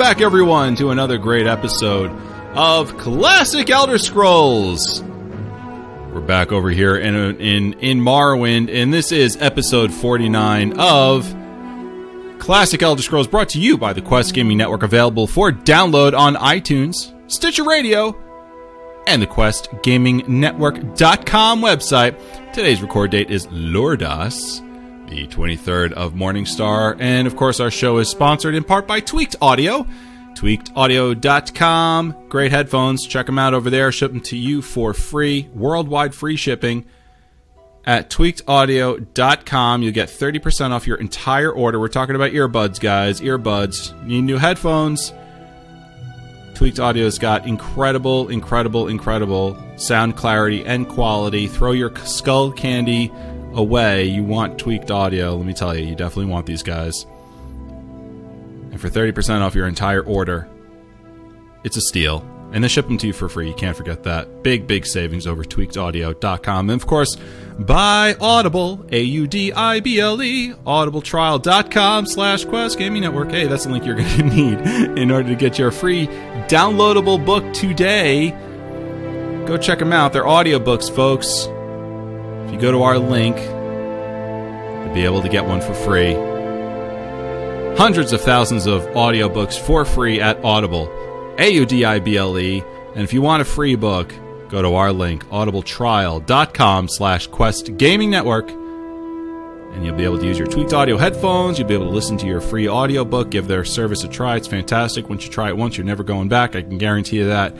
back, everyone, to another great episode of Classic Elder Scrolls. We're back over here in in in Morrowind, and this is episode forty nine of Classic Elder Scrolls, brought to you by the Quest Gaming Network, available for download on iTunes, Stitcher Radio, and the Quest Gaming Network.com website. Today's record date is Loredas, the 23rd of Morningstar, and of course, our show is sponsored in part by Tweaked Audio. TweakedAudio.com. Great headphones. Check them out over there. Ship them to you for free. Worldwide free shipping. At tweakedaudio.com, you'll get 30% off your entire order. We're talking about earbuds, guys. Earbuds. Need new headphones. Tweaked Audio's got incredible, incredible, incredible sound clarity and quality. Throw your skull candy away. You want Tweaked Audio. Let me tell you, you definitely want these guys. And for 30% off your entire order, it's a steal. And they ship them to you for free. You can't forget that. Big, big savings over tweakedaudio.com. And of course, buy Audible, A U D I B L E, audibletrial.com slash Quest Gaming Network. Hey, that's the link you're going to need in order to get your free downloadable book today. Go check them out. They're audiobooks, folks. If you go to our link, you'll be able to get one for free. Hundreds of thousands of audiobooks for free at Audible. A-U-D-I-B-L-E. And if you want a free book, go to our link, audibletrial.com slash quest gaming network. And you'll be able to use your tweaked audio headphones. You'll be able to listen to your free audiobook. Give their service a try. It's fantastic. Once you try it once, you're never going back. I can guarantee you that.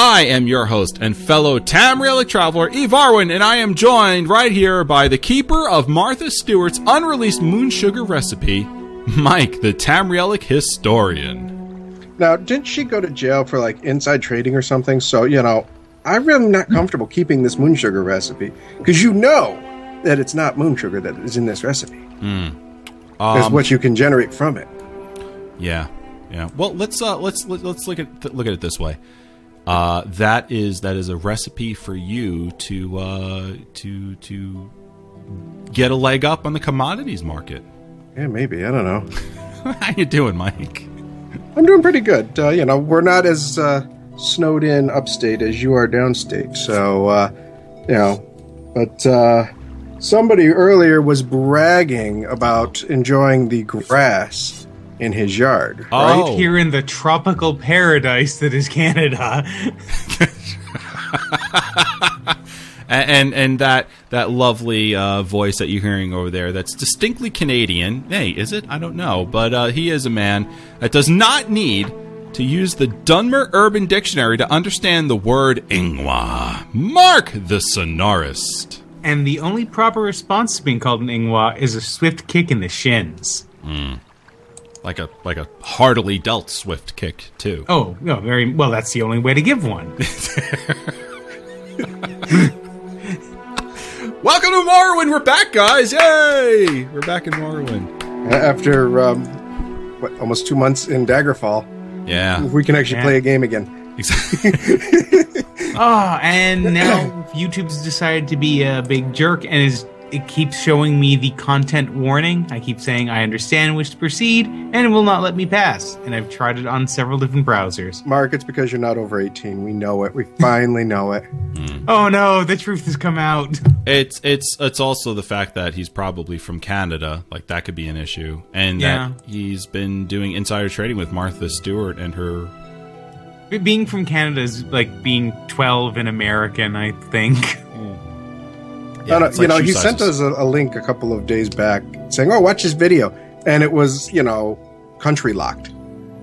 I am your host and fellow Tamrielic traveler, Eve Arwin, and I am joined right here by the keeper of Martha Stewart's unreleased moon sugar recipe, Mike, the Tamrielic historian. Now, didn't she go to jail for like inside trading or something? So, you know, I'm really not comfortable keeping this moon sugar recipe because you know that it's not moon sugar that is in this recipe. Um, It's what you can generate from it. Yeah, yeah. Well, let's uh, let's let- let's look at look at it this way. Uh, that is that is a recipe for you to uh, to to get a leg up on the commodities market. Yeah, maybe. I don't know. How you doing, Mike? I'm doing pretty good. Uh, you know, we're not as uh, snowed in upstate as you are downstate. So, uh, you know, but uh, somebody earlier was bragging about enjoying the grass in his yard. Oh, Right here in the tropical paradise that is Canada. and and, and that that lovely uh, voice that you're hearing over there that's distinctly Canadian. Hey, is it? I don't know, but uh, he is a man that does not need to use the Dunmer Urban Dictionary to understand the word N'wah. Mark the sonorist. And the only proper response to being called an N'wah is a swift kick in the shins. Like a like a heartily dealt swift kick too. Oh, no, very well. That's the only way to give one. Welcome to Morrowind. We're back, guys! Yay! We're back in Morrowind. After um, what, almost two months in Daggerfall, Yeah, we can actually Yeah. play a game again. exactly. oh, and now YouTube's decided to be a big jerk and is it keeps showing me the content warning. I keep saying I understand, wish to proceed, and it will not let me pass. And I've tried it on several different browsers. Mark, it's because you're not over 18. We know it. We finally know it. Hmm. Oh no, the truth has come out. It's it's it's also the fact that he's probably from Canada, like that could be an issue, and Yeah. that he's been doing insider trading with Martha Stewart and her. Being from Canada is like being 12 and American, I think. Yeah, No, no, it's you like know, he sizes. sent us a, a link a couple of days back saying, "Oh, watch this video," and it was, you know, country locked.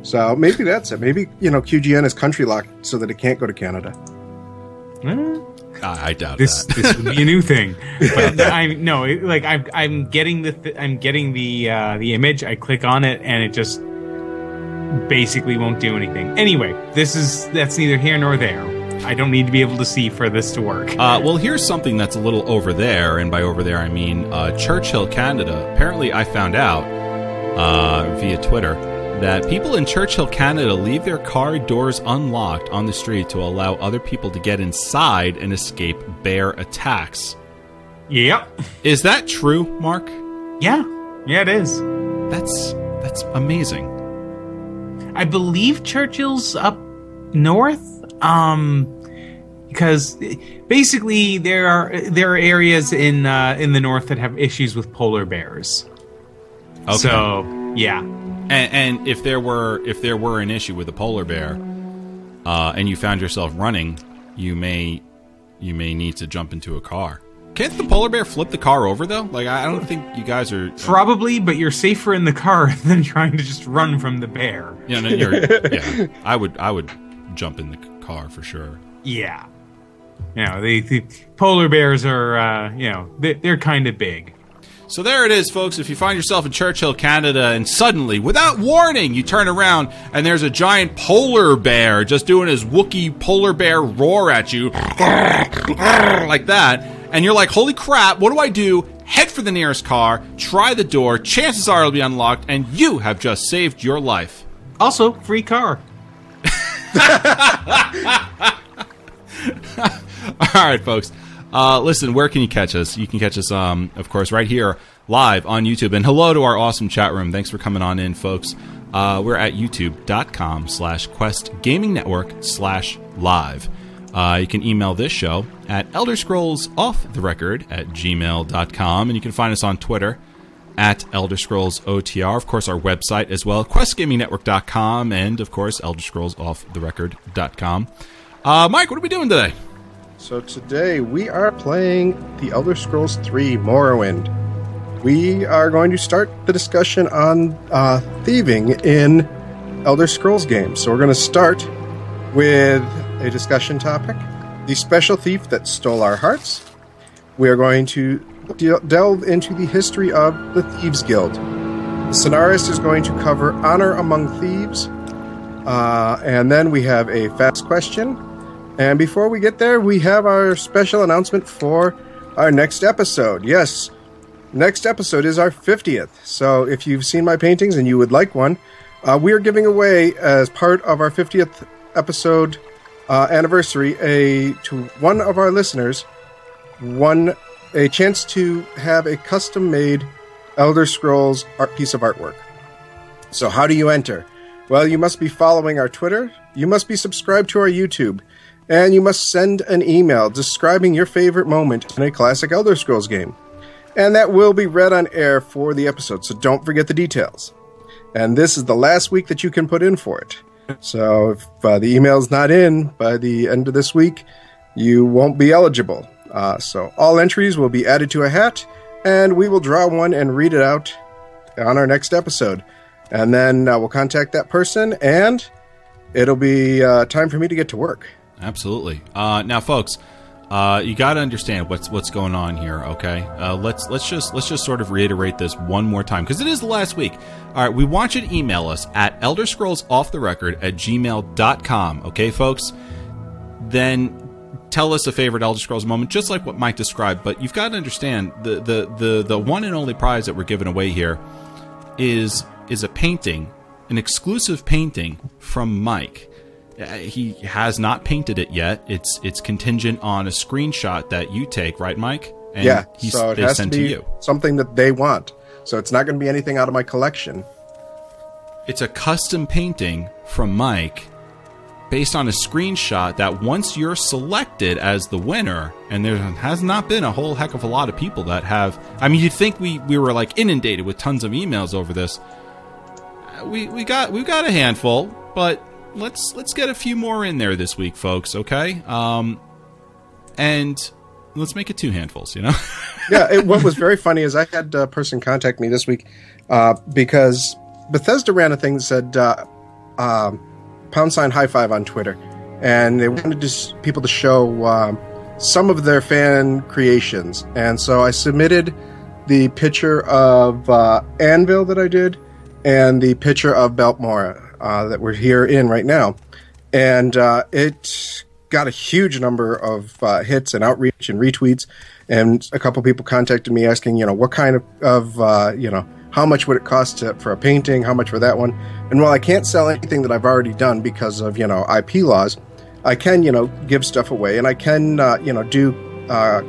So maybe that's it. Maybe you know, QGN is country locked so that it can't go to Canada. I, I doubt this that. this would be a new thing. But I no, like I'm I'm getting the th- I'm getting the uh, the image. I click on it and it just basically won't do anything. Anyway, this is that's neither here nor there. I don't need to be able to see for this to work. Uh, well, here's something that's a little over there, and by over there I mean uh, Churchill, Canada. Apparently, I found out uh, via Twitter that people in Churchill, Canada, leave their car doors unlocked on the street to allow other people to get inside and escape bear attacks. Yep. Is that true, Mark? Yeah. Yeah, it is. That's that's amazing. I believe Churchill's up north. Um, because basically there are there are areas in uh, in the north that have issues with polar bears. Okay. So yeah, and, and if there were if there were an issue with a polar bear, uh, and you found yourself running, you may you may need to jump into a car. Can't the polar bear flip the car over though? Like I don't think you guys are. probably, but you're safer in the car than trying to just run from the bear. Yeah, no, you're, yeah. I would I would jump in the car for sure. Yeah, you know the, the polar bears are uh, you know they, they're kind of big. So there it is, folks. If you find yourself in Churchill, Canada, and suddenly, without warning, you turn around and there's a giant polar bear just doing his Wookiee polar bear roar at you, like that, and you're like, holy crap, what do I do? Head for the nearest car, try the door, chances are it'll be unlocked, and you have just saved your life. Also, free car. All right, folks. Uh, listen, where can you catch us? You can catch us, um, of course, right here live on YouTube. And hello to our awesome chat room. Thanks for coming on in, folks. Uh, we're at youtube.com slash quest gaming network slash live. Uh, you can email this show at Elder Scrolls Off the Record at gmail.com. And you can find us on Twitter at Elder Scrolls OTR. Of course, our website as well, questgamingnetwork.com. And, of course, Elder Scrolls Off the Record.com. Uh, Mike, what are we doing today? So today we are playing The Elder Scrolls 3 Morrowind. We are going to start the discussion on uh, thieving in Elder Scrolls games. So we're going to start with a discussion topic the special thief that stole our hearts. We are going to de- delve into the history of the Thieves Guild. The scenarist is going to cover honor among thieves. Uh, and then we have a fast question. And before we get there, we have our special announcement for our next episode. Yes, next episode is our 50th. So if you've seen my paintings and you would like one, uh, we are giving away as part of our 50th episode uh, anniversary a to one of our listeners one a chance to have a custom made Elder Scrolls art piece of artwork. So how do you enter? Well, you must be following our Twitter, you must be subscribed to our YouTube, and you must send an email describing your favorite moment in a classic Elder Scrolls game. And that will be read on air for the episode, so don't forget the details. And this is the last week that you can put in for it. So if uh, the email's not in by the end of this week, you won't be eligible. Uh, so all entries will be added to a hat, and we will draw one and read it out on our next episode. And then uh, we'll contact that person, and it'll be uh, time for me to get to work. Absolutely. Uh, now, folks, uh, you got to understand what's what's going on here. Okay, uh, let's let's just let's just sort of reiterate this one more time because it is the last week. All right, we want you to email us at Elder Scrolls Off the Record at gmail.com. Okay, folks. Then tell us a favorite Elder Scrolls moment, just like what Mike described. But you've got to understand the the the the one and only prize that we're giving away here is is a painting, an exclusive painting from Mike. Uh, He has not painted it yet. It's it's contingent on a screenshot that you take, right, Mike? And yeah, so it has to be to you. something that they want. So it's not going to be anything out of my collection. It's a custom painting from Mike based on a screenshot that once you're selected as the winner, and there has not been a whole heck of a lot of people that have. I mean, you'd think we, we were like inundated with tons of emails over this. We we got we've got a handful, but let's let's get a few more in there this week, folks. Okay, um, and let's make it two handfuls. You know. yeah, it, what was very funny is I had a person contact me this week uh, because Bethesda ran a thing that said uh, um, pound sign high five on Twitter, and they wanted to, people to show um, some of their fan creations, and so I submitted the picture of uh, Anvil that I did and the picture of Balmora uh, that we're here in right now, and uh, it got a huge number of uh, hits and outreach and retweets. And a couple people contacted me asking, you know, what kind of, of uh, you know, how much would it cost to, for a painting? How much for that one? And while I can't sell anything that I've already done because of, you know, IP laws, I can, you know, give stuff away and I can, uh, you know, do uh,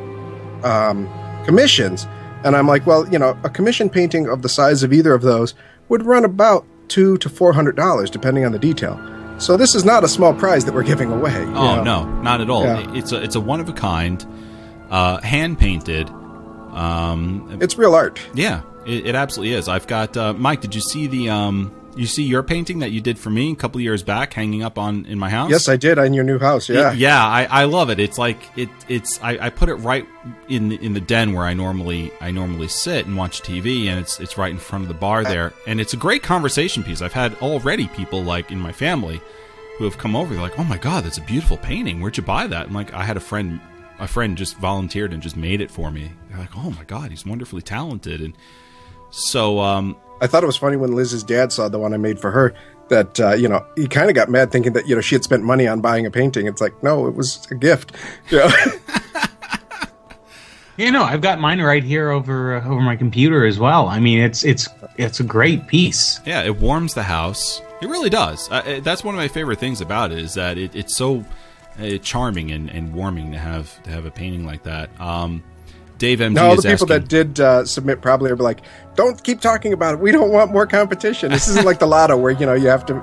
um, commissions. And I'm like, well, you know, a commission painting of the size of either of those would run about two to four hundred dollars, depending on the detail. So this is not a small prize that we're giving away. Oh know. no, not at all. Yeah. It's a it's a one of a kind, uh, hand painted. Um, it's real art. yeah, it, it absolutely is. I've got uh, Mike. Did you see the um? You see your painting that you did for me a couple of years back, hanging up on in my house. Yes, I did in your new house. Yeah, yeah. I, I love it. It's like it. It's I, I put it right in the, in the den where I normally I normally sit and watch TV, and it's it's right in front of the bar there, and it's a great conversation piece. I've had already people like in my family who have come over. They're like, "Oh my god, that's a beautiful painting. Where'd you buy that?" And like, I had a friend, a friend just volunteered and just made it for me. They're like, "Oh my god, he's wonderfully talented." And so, um, I thought it was funny when Liz's dad saw the one I made for her. That uh, you know, he kind of got mad thinking that you know she had spent money on buying a painting. It's like, no, it was a gift. You know? You know, I've got mine right here over uh, over my computer as well. I mean, it's it's it's a great piece. Yeah, it warms the house. It really does. Uh, it- that's one of my favorite things about it is that it, it's so charming and, and warming to have to have a painting like that. Um, Dave MG now all the people asking. that did uh, submit probably are like, don't keep talking about it. We don't want more competition. This isn't like the lotto where you know you have to,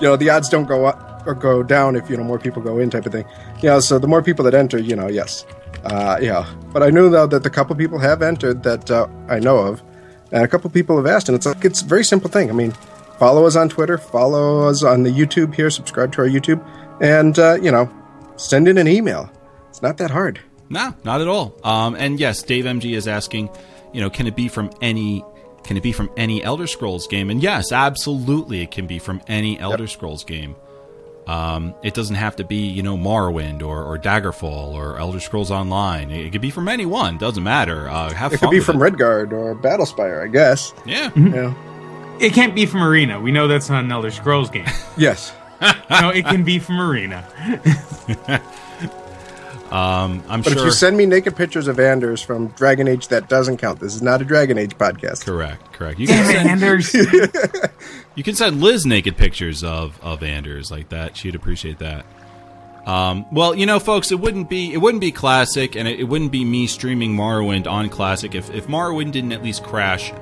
you know, the odds don't go up or go down if you know more people go in type of thing. You know, so the more people that enter, you know, yes, uh, yeah. But I knew though that the couple people have entered that uh, I know of, and a couple people have asked, and it's like it's a very simple thing. I mean, follow us on Twitter, follow us on the YouTube here, subscribe to our YouTube, and uh, you know, send in an email. It's not that hard. No, not at all. Um, and yes, Dave MG is asking, you know, can it be from any can it be from any Elder Scrolls game? And yes, absolutely, it can be from any Elder Scrolls game. Um, it doesn't have to be, you know, Morrowind or, or Daggerfall or Elder Scrolls Online. It, could be from any one. Doesn't matter. Uh, have It fun could be from it. Redguard or Battlespire, I guess. Yeah. Yeah. It can't be from Arena. We know that's not an Elder Scrolls game. Yes. no, it can be from Arena. Um, I'm But sure. if you send me naked pictures of Anders from Dragon Age, that doesn't count. This is not a Dragon Age podcast. correct, correct. You can send Anders. you can send Liz naked pictures of of Anders like that. She'd appreciate that. Um, well, you know, folks, it wouldn't be it wouldn't be classic, and it, it wouldn't be me streaming Morrowind on classic if if Morrowind didn't at least crash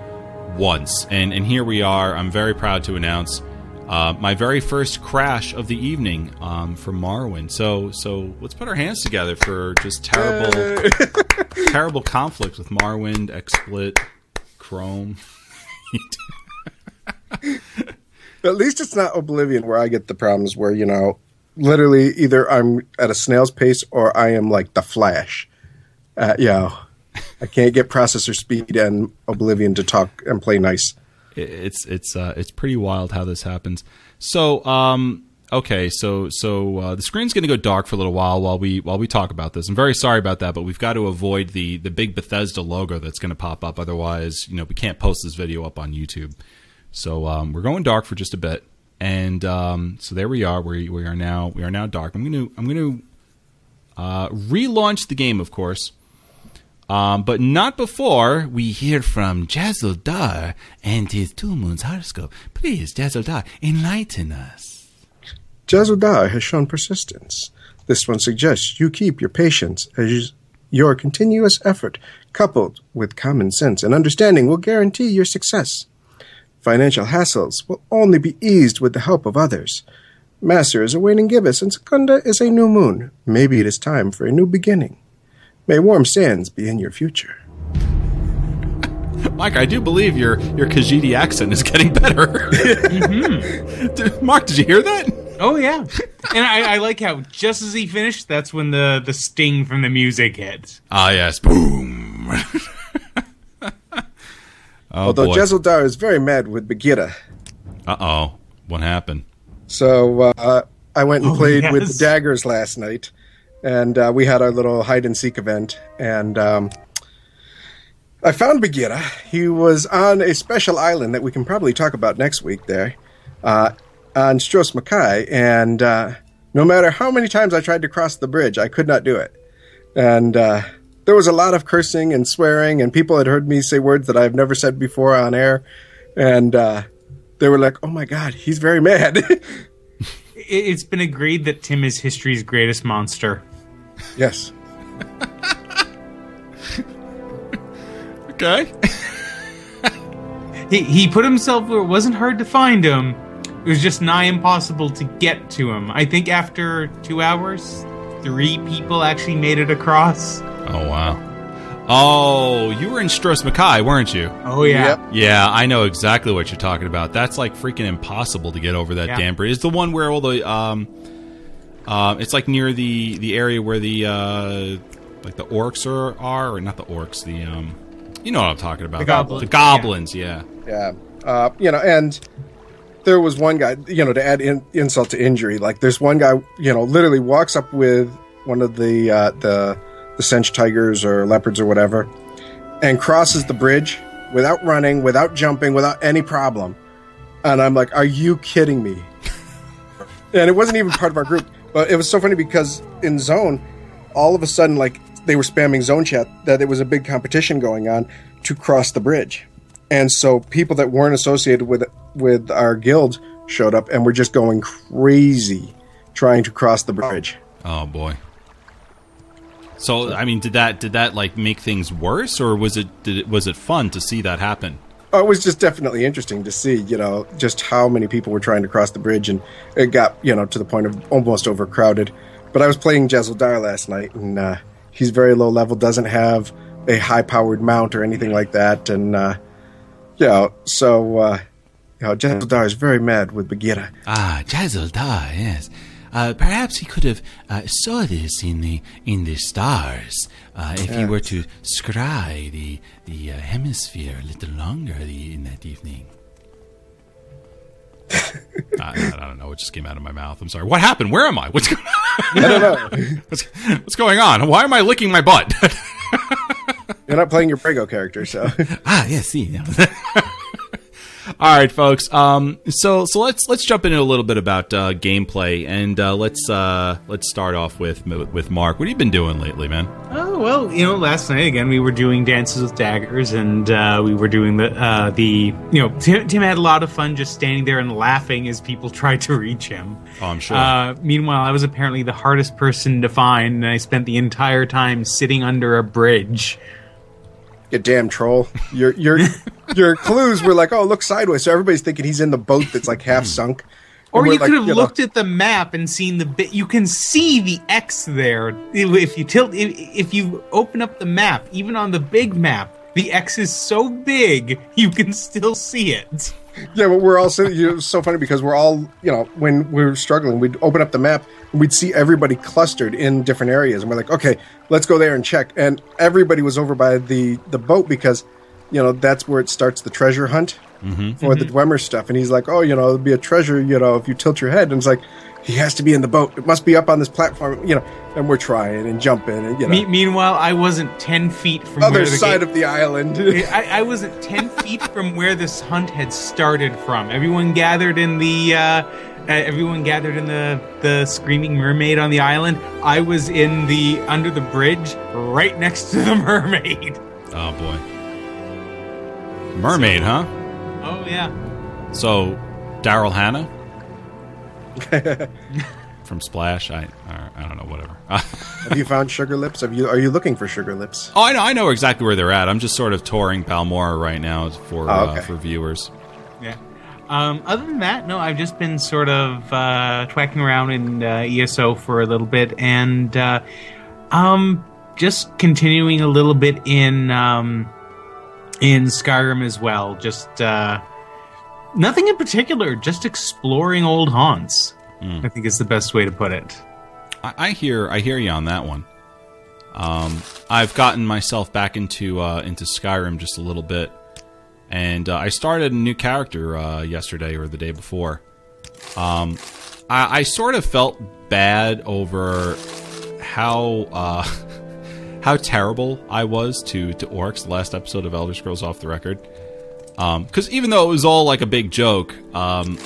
once. And and here we are. I'm very proud to announce uh, my very first crash of the evening um, from Morrowind. So so let's put our hands together for just terrible terrible conflict with Morrowind, XSplit, Chrome. At least it's not Oblivion where I get the problems where, you know, literally either I'm at a snail's pace or I am like the Flash. Uh, yeah. I can't get processor speed and Oblivion to talk and play nice. It's it's uh, it's pretty wild how this happens. So um, okay, so so uh, the screen's going to go dark for a little while while we while we talk about this. I'm very sorry about that, but we've got to avoid the the big Bethesda logo that's going to pop up. Otherwise, you know, we can't post this video up on YouTube. So um, we're going dark for just a bit, and um, so there we are. We we are now we are now dark. I'm going to I'm to uh, relaunch the game, of course. Um, but not before we hear from Jazzle Dar and his Two Moons horoscope. Please, Jazzle Dar, enlighten us. Jazodar has shown persistence. This one suggests you keep your patience as your continuous effort, coupled with common sense and understanding, will guarantee your success. Financial hassles will only be eased with the help of others. Masser is awaiting Gibbous, and Secunda is a new moon. Maybe it is time for a new beginning. May warm sands be in your future. Mike, I do believe your your Khajiiti accent is getting better. Did- Mark, did you hear that? Oh yeah, and I, I like how just as he finished, that's when the the sting from the music hits. Ah, yes. Boom. oh, Although boy. Jezaldar is very mad with Bagheera. uh oh. What happened? So uh, I went and Oh, played with the daggers last night, and uh, we had our little hide and seek event. And um, I found Bagheera. He was on a special island that we can probably talk about next week. There, uh, on Stros M'Kai, and uh, no matter how many times I tried to cross the bridge, I could not do it. And uh, there was a lot of cursing and swearing, and people had heard me say words that I've never said before on air, and uh, they were like, "Oh my God, he's very mad." It, it's been agreed that Tim is history's greatest monster. Yes. Okay. he, he put himself where it wasn't hard to find him. It was just nigh impossible to get to him. I think after two hours, three people actually made it across. Oh wow. Oh, you were in Stros M'Kai, weren't you? Oh yeah. Yep. Yeah, I know exactly what you're talking about. That's like freaking impossible to get over that Yeah. damn bridge. It's the one where all the um, uh, it's like near the the area where the uh, like the orcs are, are or not the orcs, the um, you know what I'm talking about. The goblins, The goblins, yeah. Yeah. Uh, you know, and there was one guy, you know, to add in, insult to injury, like there's one guy, you know, literally walks up with one of the uh, the the senche tigers or leopards or whatever, and crosses the bridge without running, without jumping, without any problem. And I'm like, "Are you kidding me?" and it wasn't even part of our group, but it was so funny because in zone, all of a sudden, like they were spamming zone chat that there was a big competition going on to cross the bridge, and so people that weren't associated with with our guild showed up and were just going crazy trying to cross the bridge. Oh boy. So I mean, did that did that like make things worse, or was it it was it fun to see that happen? Oh, it was just definitely interesting to see, you know, just how many people were trying to cross the bridge, and it got, you know, to the point of almost overcrowded. But I was playing Jezeldar last night, and uh, he's very low level, doesn't have a high powered mount or anything like that, and uh, you know, so uh, you know, Jezeldar is very mad with Bagheera. Ah, Jazeldar, yes. Uh, perhaps he could have uh, saw this in the in the stars uh, if you were to scry the the uh, hemisphere a little longer the, in that evening. I, I don't know. It just came out of my mouth. I'm sorry. What happened? Where am I? What's going? I don't know. what's, what's going on? Why am I licking my butt? You're not playing your Prego character, so ah, yeah, see. All right, folks. Um, so so let's let's jump into a little bit about uh, gameplay, and uh, let's uh, let's start off with with Mark. What have you been doing lately, man? Well, you know, last night again we were doing dances with daggers, and uh, we were doing the uh, the you know Tim, Tim had a lot of fun just standing there and laughing as people tried to reach him. Oh, I'm sure. Uh, meanwhile, I was apparently the hardest person to find, and I spent the entire time sitting under a bridge. you damn troll. Your your your clues were like, oh, look sideways, so everybody's thinking he's in the boat that's like half sunk. Or we're you like, could have know, looked at the map and seen the bit. You can see the X there if you tilt. If, if you open up the map, even on the big map, the X is so big you can still see it. Yeah, but we're all sitting. You know, so funny because we're all, you know, when we are struggling, we'd open up the map and we'd see everybody clustered in different areas, and we're like, okay, let's go there and check. And everybody was over by the the boat because, you know, that's where it starts the treasure hunt for the Dwemer stuff. And he's like, oh, you know, it'll be a treasure, you know, if you tilt your head. And it's like, he has to be in the boat. It must be up on this platform, you know. And we're trying and jumping, and you know, Me- meanwhile, I wasn't ten feet from the other where the side ga- of the island. I, I wasn't ten feet from where this hunt had started from. Everyone gathered in the. Uh, uh, everyone gathered in the the screaming mermaid on the island. I was in the under the bridge, right next to the mermaid. oh boy, mermaid, huh? Oh yeah. So, Daryl Hannah from Splash. I I I don't know. Whatever. Have you found sugar lips? Have you? Are you looking for sugar lips? oh, I know. I know exactly where they're at. I'm just sort of touring Balmora right now for Oh, uh, for viewers. Yeah. Um, other than that, no, I've just been sort of uh, twacking around in uh, ESO for a little bit, and uh, um, just continuing a little bit in um, in Skyrim as well. Just uh, nothing in particular, just exploring old haunts. I think is the best way to put it. I, I hear I hear you on that one. Um, I've gotten myself back into uh, into Skyrim just a little bit, and uh, I started a new character uh, yesterday or the day before. Um, I, I sort of felt bad over how uh, how terrible I was to to orcs. The last episode of Elder Scrolls Off the Record, because even though it was all like a big joke, um,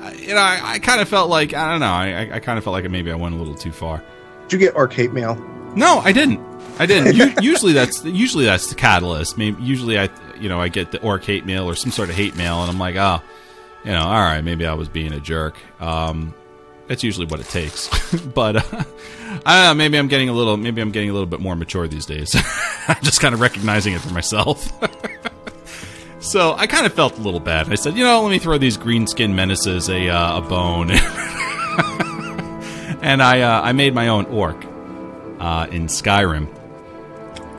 I- you know, I, I kind of felt like I don't know. I, I kind of felt like maybe I went a little too far. Did you get orc hate mail? No, I didn't. I didn't. U- usually that's usually that's the catalyst. Maybe usually I you know I get the orc hate mail or some sort of hate mail, and I'm like, oh, you know, all right, maybe I was being a jerk. Um, that's usually what it takes. but uh, I don't know. Maybe I'm getting a little. Maybe I'm getting a little bit more mature these days. I'm just kind of recognizing it for myself. so I kind of felt a little bad. I said, you know, let me throw these green skin menaces a uh, a bone, and I uh, I made my own orc uh, in Skyrim,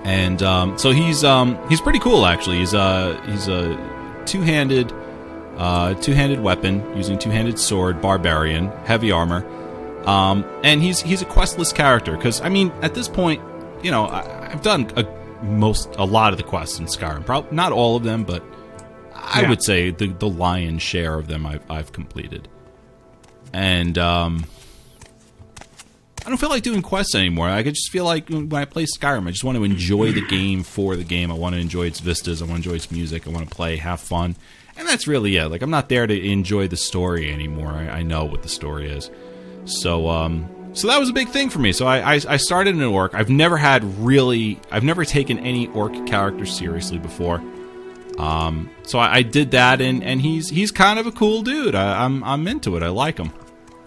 and um, so he's um, he's pretty cool actually. He's uh he's a two handed uh, two handed weapon using two handed sword, barbarian, heavy armor, um, and he's he's a questless character because I mean at this point, you know I, I've done a most a lot of the quests in Skyrim. Probably not all of them, but I Yeah. would say the the lion's share of them I've I've completed. And um, I don't feel like doing quests anymore. I just feel like when I play Skyrim, I just want to enjoy the game for the game. I want to enjoy its vistas. I want to enjoy its music. I want to play, have fun, and that's really it. Like I'm not there to enjoy the story anymore. I, I know what the story is. So um, so that was a big thing for me. So I, I I started an orc. I've never had really. I've never taken any orc character seriously before. Um, so I, I did that, and, and he's he's kind of a cool dude. I, I'm I'm into it. I like him.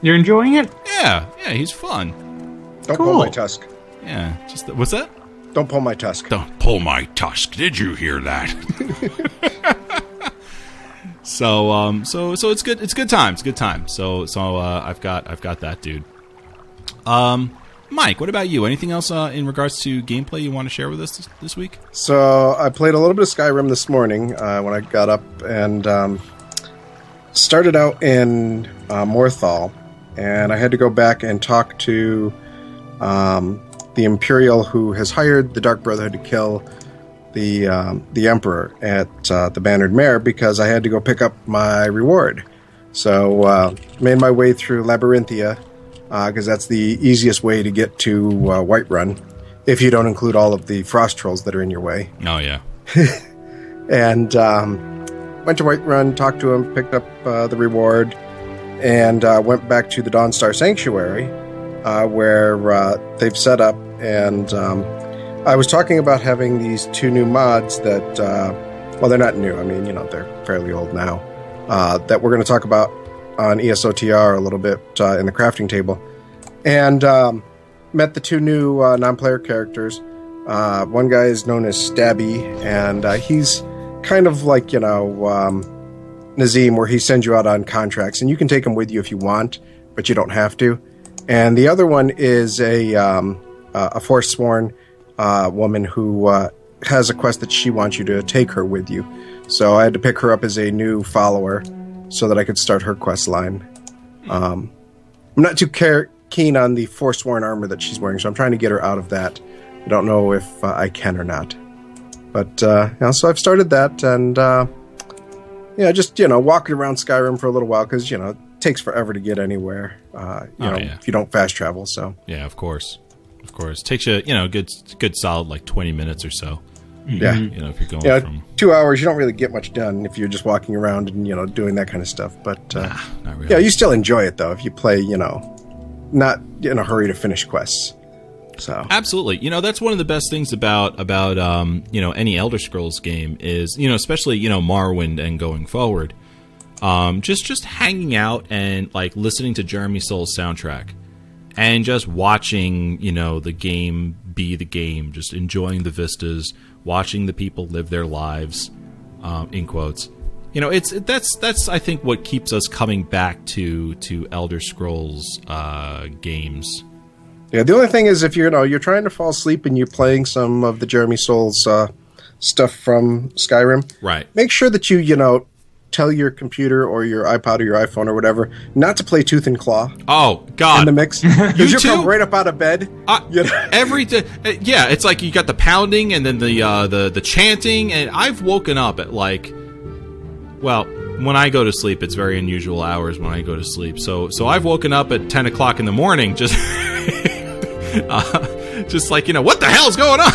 You're enjoying it? Yeah, yeah, he's fun. Don't pull my tusk. Yeah, just what's that? Don't pull my tusk. Don't pull my tusk. Did you hear that? so um so so it's good it's good time. It's good time. So so uh, I've got I've got that dude. Um Mike, what about you? Anything else uh, in regards to gameplay you want to share with us this, this week? So I played a little bit of Skyrim this morning uh, when I got up and um, started out in uh, Morthal, and I had to go back and talk to um, the Imperial who has hired the Dark Brotherhood to kill the um, the Emperor at uh, the Bannered Mare because I had to go pick up my reward. So uh, made my way through Labyrinthia because that's the easiest way to get to uh, Whiterun if you don't include all of the frost trolls that are in your way. Oh yeah. And um, went to Whiterun, talked to him, picked up uh, the reward, and uh, went back to the Dawnstar Sanctuary, uh, where uh, they've set up. And um, I was talking about having these two new mods that, uh, well, they're not new. I mean, you know, they're fairly old now. Uh, that we're going to talk about on ESOTR a little bit uh, in the crafting table, and um, met the two new uh, non-player characters. Uh, one guy is known as Stabby, and uh, he's kind of like you know um, Nazir, where he sends you out on contracts, and you can take him with you if you want, but you don't have to. And the other one is a um, a forsworn uh, woman who uh, has a quest that she wants you to take her with you. So I had to pick her up as a new follower so that I could start her quest line. Um, I'm not too care- keen on the forsworn armor that she's wearing, so I'm trying to get her out of that. I don't know if uh, I can or not. But uh, yeah, so I've started that, and uh, yeah, just you know, walking around Skyrim for a little while because you know it takes forever to get anywhere. Uh, you Oh, know, yeah. if you don't fast travel. So Yeah, of course. Of course. Takes you, you know, good good solid like 20 minutes or so. yeah, You know, if you're going yeah, from two hours. You don't really get much done if you're just walking around and you know doing that kind of stuff. But uh, not really. yeah, you still enjoy it though if you play. You know, not in a hurry to finish quests. So Absolutely. You know, that's one of the best things about about um, you know, any Elder Scrolls game is, you know, especially, you know, Morrowind and going forward. Um, just just hanging out and like listening to Jeremy Soule's soundtrack and just watching, you know, the game be the game, just enjoying the vistas, watching the people live their lives, um, in quotes. You know, it's that's that's I think what keeps us coming back to to Elder Scrolls uh, games. Yeah, the only thing is if you're you know you're trying to fall asleep and you're playing some of the Jeremy Soules uh, stuff from Skyrim, Right. make sure that you you know tell your computer or your iPod or your iPhone or whatever not to play Tooth and Claw Oh God! in the mix too? come right up out of bed. I- you know? every day, uh, yeah, it's like you got the pounding and then the uh, the the chanting, and I've woken up at like, well, when I go to sleep, it's very unusual hours when I go to sleep. So so I've woken up at ten o'clock in the morning, just uh, just like you know what the hell's going on.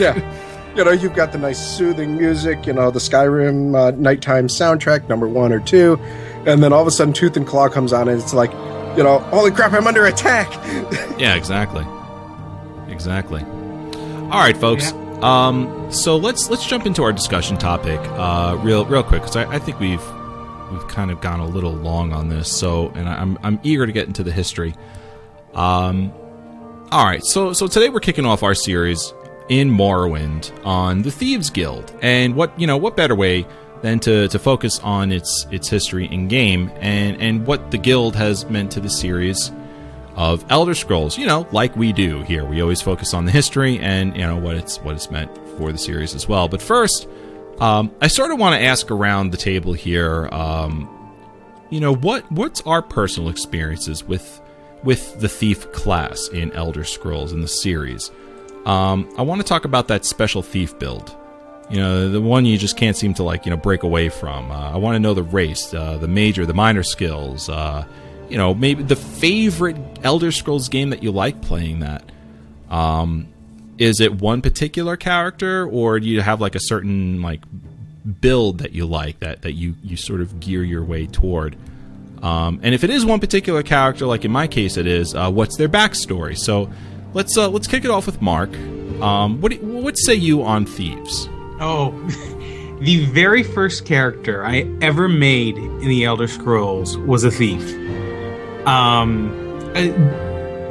yeah. You know, you've got the nice soothing music, you know, the Skyrim uh, nighttime soundtrack, number one or two, and then all of a sudden Tooth and Claw comes on and it's like, you know, holy crap, I'm under attack! yeah, exactly, exactly. All right, folks. Um, so let's let's jump into our discussion topic uh, real real quick because I, I think we've we've kind of gone a little long on this. So, and I'm I'm eager to get into the history. Um, all right, so so today we're kicking off our series in Morrowind on the Thieves Guild, and what you know, what better way than to, to focus on its its history in game and and what the guild has meant to the series of Elder Scrolls. You know, like we do here, we always focus on the history and you know what it's what it's meant for the series as well. But first, um, I sort of want to ask around the table here. Um, you know, what what's our personal experiences with with the thief class in Elder Scrolls in the series? Um, I want to talk about that special thief build. You know, the one you just can't seem to like, you know, break away from. Uh, I want to know the race, uh, the major, the minor skills. Uh, you know, maybe the favorite Elder Scrolls game that you like playing that. Um, is it one particular character, or do you have like a certain like build that you like that that you you sort of gear your way toward? Um, and if it is one particular character, like in my case, it is, uh, what's their backstory? So let's uh, let's kick it off with Mark. Um, what do, what say you on thieves? Oh, the very first character I ever made in the Elder Scrolls was a thief. Um, I,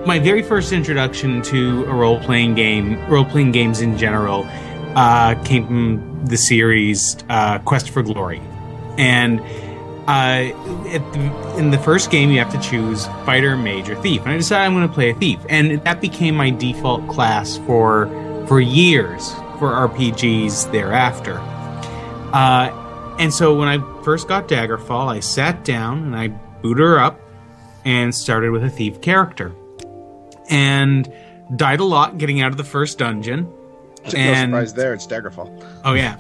my very first introduction to a role playing game, role playing games in general, uh, came from the series uh, Quest for Glory, and uh, the, in the first game you have to choose fighter, mage, or thief, and I decided I'm going to play a thief, and that became my default class for for years for RPGs thereafter. Uh, and so when I first got Daggerfall, I sat down and I booted her up and started with a thief character, and died a lot getting out of the first dungeon. And, no surprise there, it's Daggerfall. Oh yeah.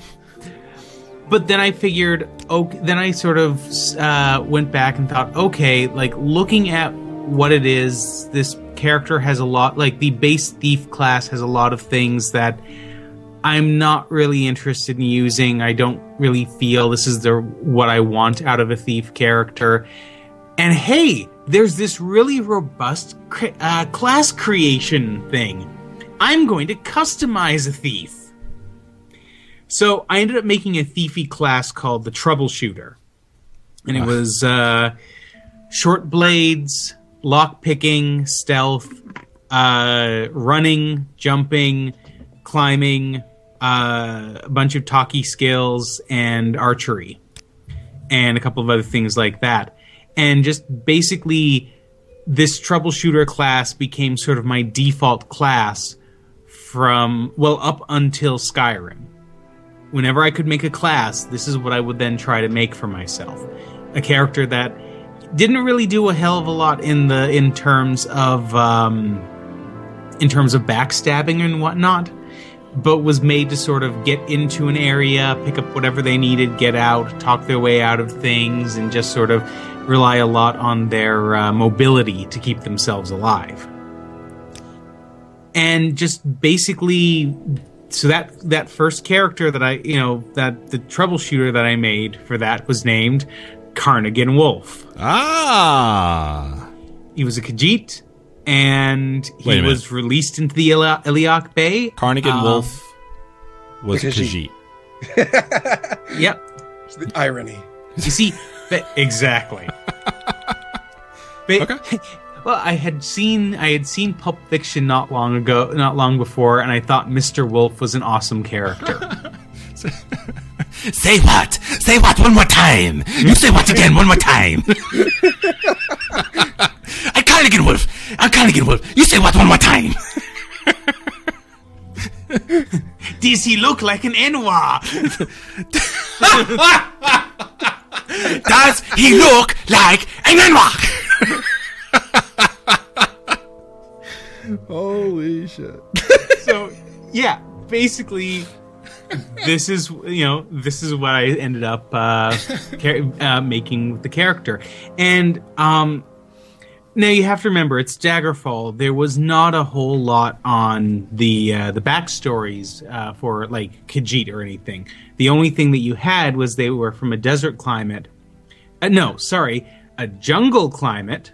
But then I figured, okay. Then I sort of uh, went back and thought, okay, like looking at what it is, this character has a lot. Like the base thief class has a lot of things that I'm not really interested in using. I don't really feel this is the what I want out of a thief character. And hey, there's this really robust uh, class creation thing. I'm going to customize a thief. So I ended up making a thiefy class called the Troubleshooter, and it was uh, short blades, lock picking, stealth, uh, running, jumping, climbing, uh, a bunch of talkie skills, and archery, and a couple of other things like that. And just basically this troubleshooter class became sort of my default class from well up until Skyrim. Whenever I could make a class, this is what I would then try to make for myself. A character that didn't really do a hell of a lot in the in terms of um, in terms of backstabbing and whatnot, but was made to sort of get into an area, pick up whatever they needed, get out, talk their way out of things, and just sort of rely a lot on their uh, mobility to keep themselves alive. And just basically, so that that first character that I, you know, that the troubleshooter that I made for that was named Carnigan Wolf. Ah, he was a Khajiit, and he was released into the Ili- Iliac Bay. Carnigan um, Wolf was Khajiit. yep. It's the irony. You see, exactly. But, okay. Well, I had seen I had seen Pulp Fiction not long ago, not long before, and I thought Mr. Wolf was an awesome character. say what? Say what one more time? You say what again one more time? I Carnigan Wolf. I Carnigan Wolf. You say what one more time? Does he look like an N'wah? Does he look like an N'wah? Holy shit. so, yeah, basically this is you know this is what I ended up uh, car- uh, making with the character, and um, now you have to remember it's Daggerfall. There was not a whole lot on the uh, the backstories uh, for like Khajiit or anything. The only thing that you had was they were from a desert climate. Uh, no, sorry, a jungle climate.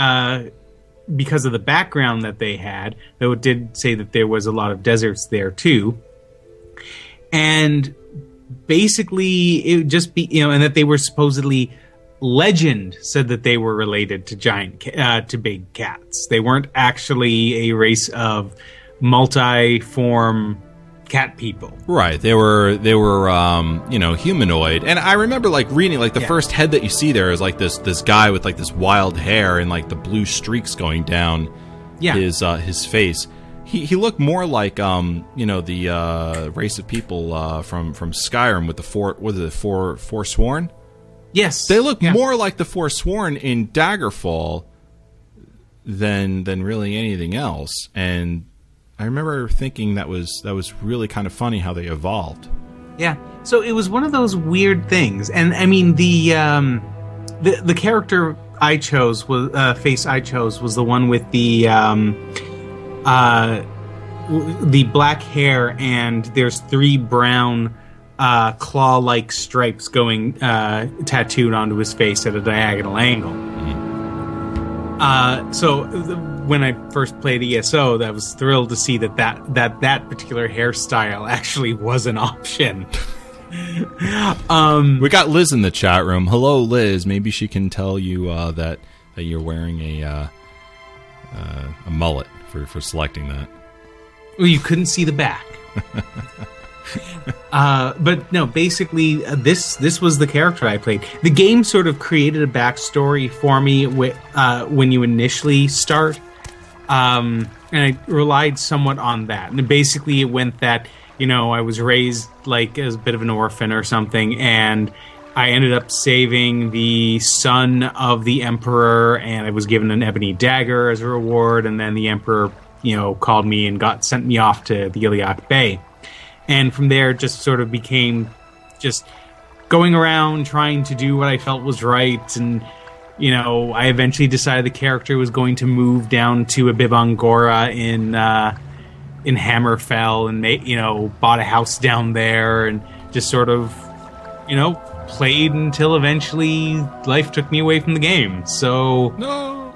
Uh, because of the background that they had, though it did say that there was a lot of deserts there too. And basically, it just be, you know, and that they were supposedly legend said that they were related to giant uh, to big cats. They weren't actually a race of multi-form cat people. Right. They were they were um, you know, humanoid. And I remember like reading like the Yeah. first head that you see there is like this this guy with like this wild hair and like the blue streaks going down Yeah. his uh his face. He he looked more like um, you know, the uh race of people uh from from Skyrim with the four what is it, four Forsworn? Yes. They look Yeah. more like the Forsworn in Daggerfall than than really anything else. And I remember thinking that was that was really kind of funny how they evolved. Yeah. So it was one of those weird things, and I mean the um, the the character I chose was uh, face I chose was the one with the um, uh, w- the black hair, and there's three brown uh, claw-like stripes going uh, tattooed onto his face at a diagonal angle. Uh, so th- when I first played ESO, I was thrilled to see that that that, that particular hairstyle actually was an option. um, We got Liz in the chat room. Hello, Liz. Maybe she can tell you uh, that that you're wearing a uh, uh, a mullet for for selecting that. well, you couldn't see the back. uh, but no, basically, uh, this this was the character I played. The game sort of created a backstory for me wi- uh, when you initially start, um, and I relied somewhat on that. And basically, it went that you know I was raised like as a bit of an orphan or something, and I ended up saving the son of the emperor, and I was given an ebony dagger as a reward. And then the emperor, you know, called me and got sent me off to the Iliac Bay, and from there, just sort of became just going around trying to do what I felt was right and you know, I eventually decided the character was going to move down to Abibon-Gora in uh, in Hammerfell and you know bought a house down there and just sort of you know played until eventually life took me away from the game. So No.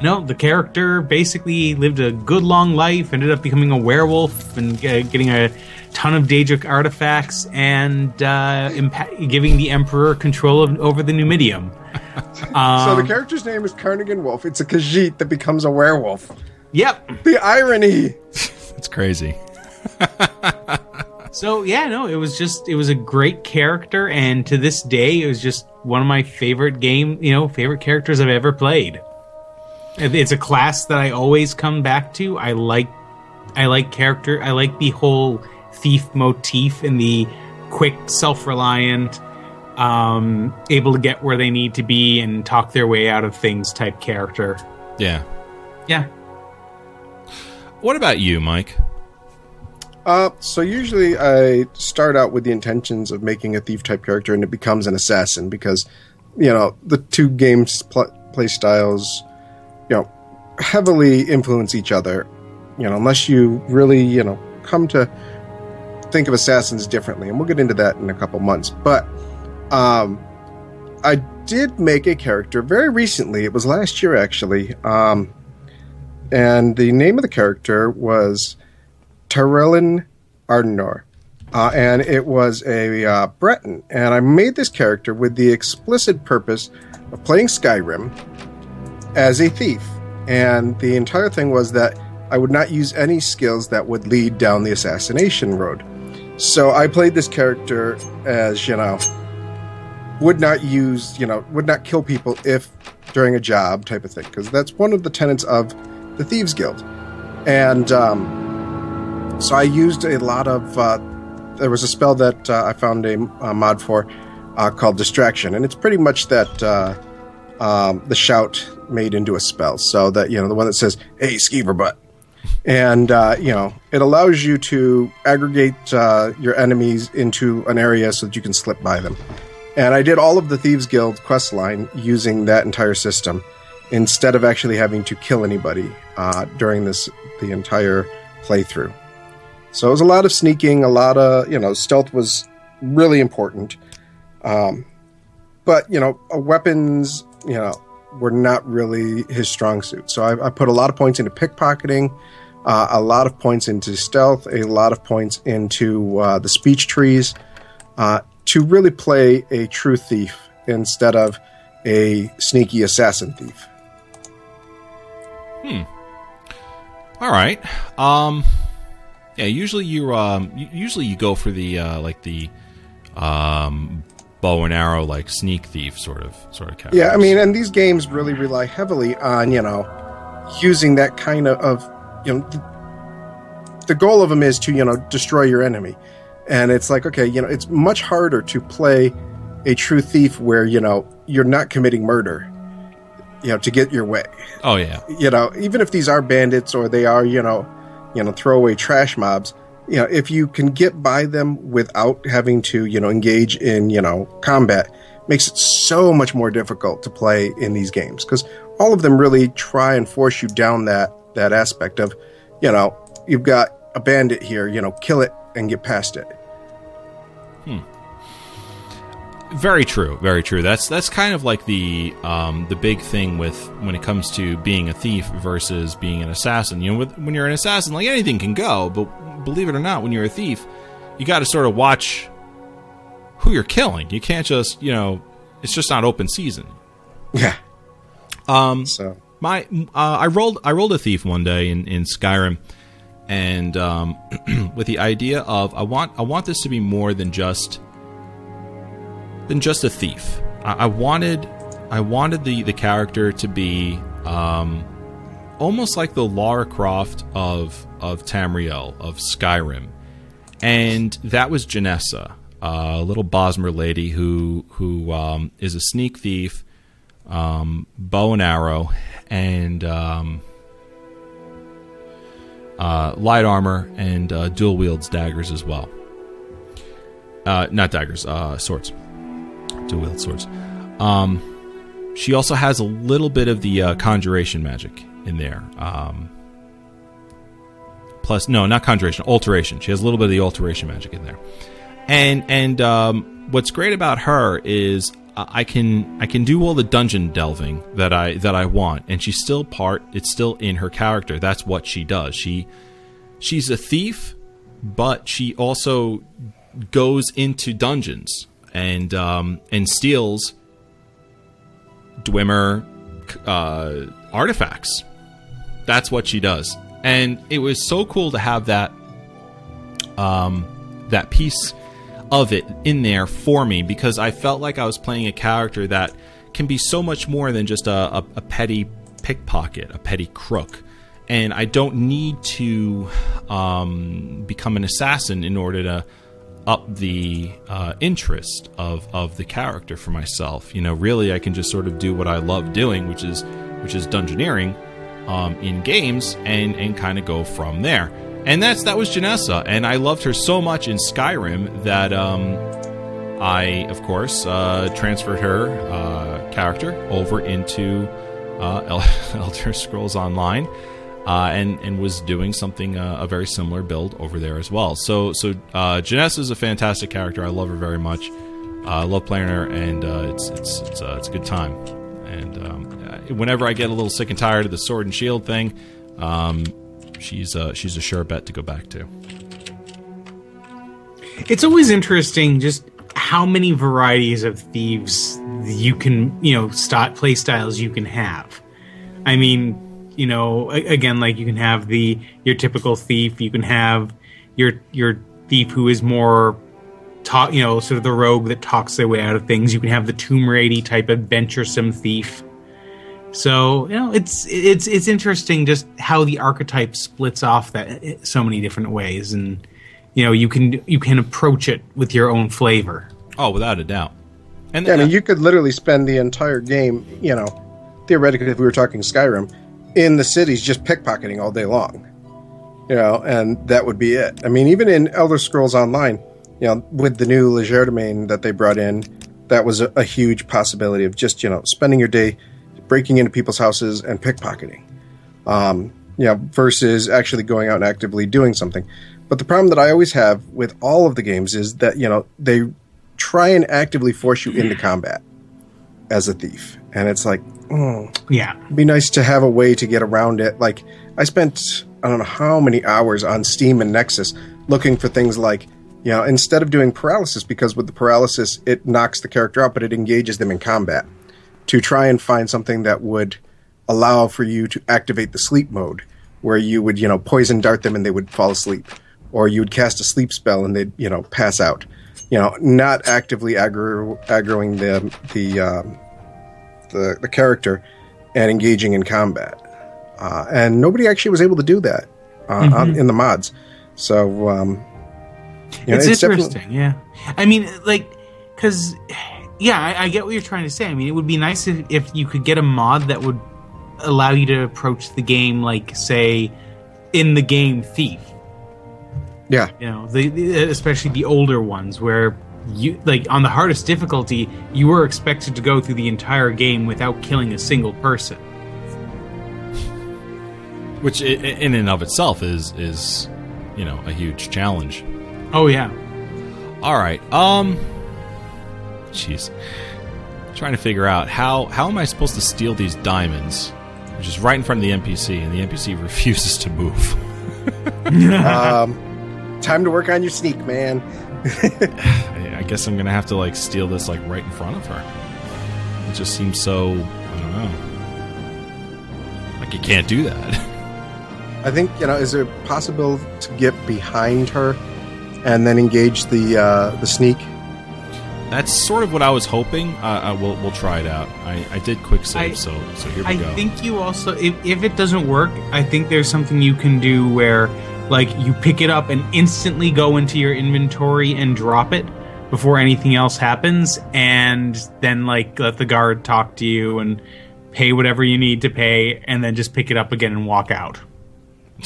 no, the character basically lived a good long life, ended up becoming a werewolf and uh, getting a ton of Daedric artifacts and uh, impa- giving the Emperor control of, over the Numidium. Um, so the character's name is Carnigan Wolf. It's a Khajiit that becomes a werewolf. Yep. The irony. That's crazy. So yeah, no, it was just it was a great character, and to this day, it was just one of my favorite game, you know, favorite characters I've ever played. It's a class that I always come back to. I like, I like character. I like the whole thief motif and the quick, self-reliant, um, able to get where they need to be and talk their way out of things type character. Yeah. Yeah, What about you, Mike? Uh, so usually I start out with the intentions of making a thief type character, and it becomes an assassin because, you know, the two games pl- play styles, you know, heavily influence each other. You know, unless you really, you know, come to think of assassins differently, and we'll get into that in a couple months. But, um, I did make a character very recently. It was last year, actually. Um, and the name of the character was Tyrellin Ardenor. Uh, and it was a uh, Breton. And I made this character with the explicit purpose of playing Skyrim as a thief. And the entire thing was that I would not use any skills that would lead down the assassination road. So I played this character as, you know, would not use, you know, would not kill people if during a job type of thing. Because that's one of the tenets of the Thieves Guild. And, um, so I used a lot of. Uh, there was a spell that uh, I found a, a mod for uh, called Distraction, and it's pretty much that uh, um, the shout made into a spell. So that you know the one that says "Hey, skeever butt," and uh, you know it allows you to aggregate uh, your enemies into an area so that you can slip by them. And I did all of the Thieves Guild quest line using that entire system instead of actually having to kill anybody uh, during this the entire playthrough. So it was a lot of sneaking, a lot of you know stealth was really important. Um, but you know uh, weapons, you know, were not really his strong suit. So I, I put a lot of points into pickpocketing, uh, a lot of points into stealth, a lot of points into uh, the speech trees, uh, to really play a true thief instead of a sneaky assassin thief. All All right. Um, yeah. Usually you um, usually you go for the uh, like the um, bow and arrow like sneak thief sort of sort of character. Yeah, I mean, and these games really rely heavily on you know using that kind of, of you know. The, the goal of them is to you know destroy your enemy, and it's like okay, you know, it's much harder to play a true thief where you know you're not committing murder, you know, to get your way. Oh yeah. You know, even if these are bandits or they are you know, you know, throwaway trash mobs. You know, if you can get by them without having to, you know, engage in, you know, combat, makes it so much more difficult to play in these games because all of them really try and force you down that that aspect of, you know, you've got a bandit here, you know, kill it and get past it. Hmm. Very true. Very true. That's that's kind of like the um, the big thing with when it comes to being a thief versus being an assassin. You know, with, when you're an assassin, like anything can go, but believe it or not, when you're a thief, you got to sort of watch who you're killing. You can't just you know, it's just not open season. Yeah. Um, So my uh, I rolled I rolled a thief one day in, in Skyrim, and um, with the idea of I want I want this to be more than just than just a thief. I, I wanted I wanted the the character to be um, almost like the Lara Croft of of Tamriel of Skyrim, and that was Janessa, a little Bosmer lady who who um, is a sneak thief um, bow and arrow, and um, uh, light armor, and uh, dual wields daggers as well. Uh, not daggers, uh, swords. Dual wield swords. Um, she also has a little bit of the uh, conjuration magic in there. Um, plus, no, not conjuration, alteration. She has a little bit of the alteration magic in there. And and um, what's great about her is I can I can do all the dungeon delving that I that I want, and she's still part. It's still in her character. That's what she does. She she's a thief, but she also goes into dungeons and um, and steals Dwemer uh, artifacts. That's what she does, and it was so cool to have that um, that piece of it in there for me because I felt like I was playing a character that can be so much more than just a, a, a petty pickpocket, a petty crook. And I don't need to um, become an assassin in order to up the uh, interest of, of the character for myself. You know, really, I can just sort of do what I love doing, which is which is dungeoneering um, in games, and and kind of go from there. And that's that was Janessa, and I loved her so much in Skyrim that um, I, of course, uh, transferred her uh, character over into uh, Elder Scrolls Online, uh, and and was doing something uh, a very similar build over there as well. So so uh, Janessa is a fantastic character. I love her very much. I love playing her, and it's it's it's, it's a good time. And um, whenever I get a little sick and tired of the sword and shield thing, um, she's uh, she's a sure bet to go back to. It's always interesting just how many varieties of thieves you can, you know, st- play styles you can have. I mean, you know, again, like you can have the your typical thief. You can have your your thief who is more talk, you know, sort of the rogue that talks their way out of things. You can have the Tomb Raider type adventuresome thief. So you know, it's it's it's interesting just how the archetype splits off that eh, so many different ways, and you know, you can you can approach it with your own flavor. Oh, without a doubt. And Yeah, I mean, you could literally spend the entire game, you know, theoretically, if we were talking Skyrim, in the cities just pickpocketing all day long. You know, and that would be it. I mean, even in Elder Scrolls Online, you know, with the new Legerdemain that they brought in, that was a, a huge possibility of just, you know, spending your day breaking into people's houses and pickpocketing. Um, you know, versus actually going out and actively doing something. But the problem that I always have with all of the games is that, you know, they try and actively force you into combat as a thief. And it's like, oh, Yeah, it'd be nice to have a way to get around it. Like, I spent, I don't know how many hours on Steam and Nexus looking for things like, you know, instead of doing paralysis, because with the paralysis, it knocks the character out, but it engages them in combat, to try and find something that would allow for you to activate the sleep mode, where you would you know poison dart them and they would fall asleep, or you would cast a sleep spell and they'd you know pass out. You know, not actively aggro- aggroing the the, um, the the character and engaging in combat. Uh, and nobody actually was able to do that uh, on, in the mods. So um, you know, it's, definitely- interesting, yeah. I mean, like, because, yeah, I, I get what you're trying to say. I mean, it would be nice if, if you could get a mod that would allow you to approach the game, like, say, in the game Thief. yeah, You know, the, the especially the older ones where you like on the hardest difficulty, you were expected to go through the entire game without killing a single person. which i- i- in and of itself is is you know a huge challenge. Oh yeah. All right. Um. Jeez. Trying to figure out how how am I supposed to steal these diamonds, which is right in front of the NPC, and the NPC refuses to move. um, time to work on your sneak, man. I, I guess I'm gonna have to like steal this like right in front of her. It just seems so I don't know. Like you can't do that. I think you know. Is it possible to get behind her and then engage the uh, the sneak? That's sort of what I was hoping. Uh, uh, we'll we'll try it out. I, I did quick save, I- so so here we I go. I think you also, if, if it doesn't work, I think there's something you can do where, like, you pick it up and instantly go into your inventory and drop it before anything else happens, and then, like, let the guard talk to you and pay whatever you need to pay, and then just pick it up again and walk out.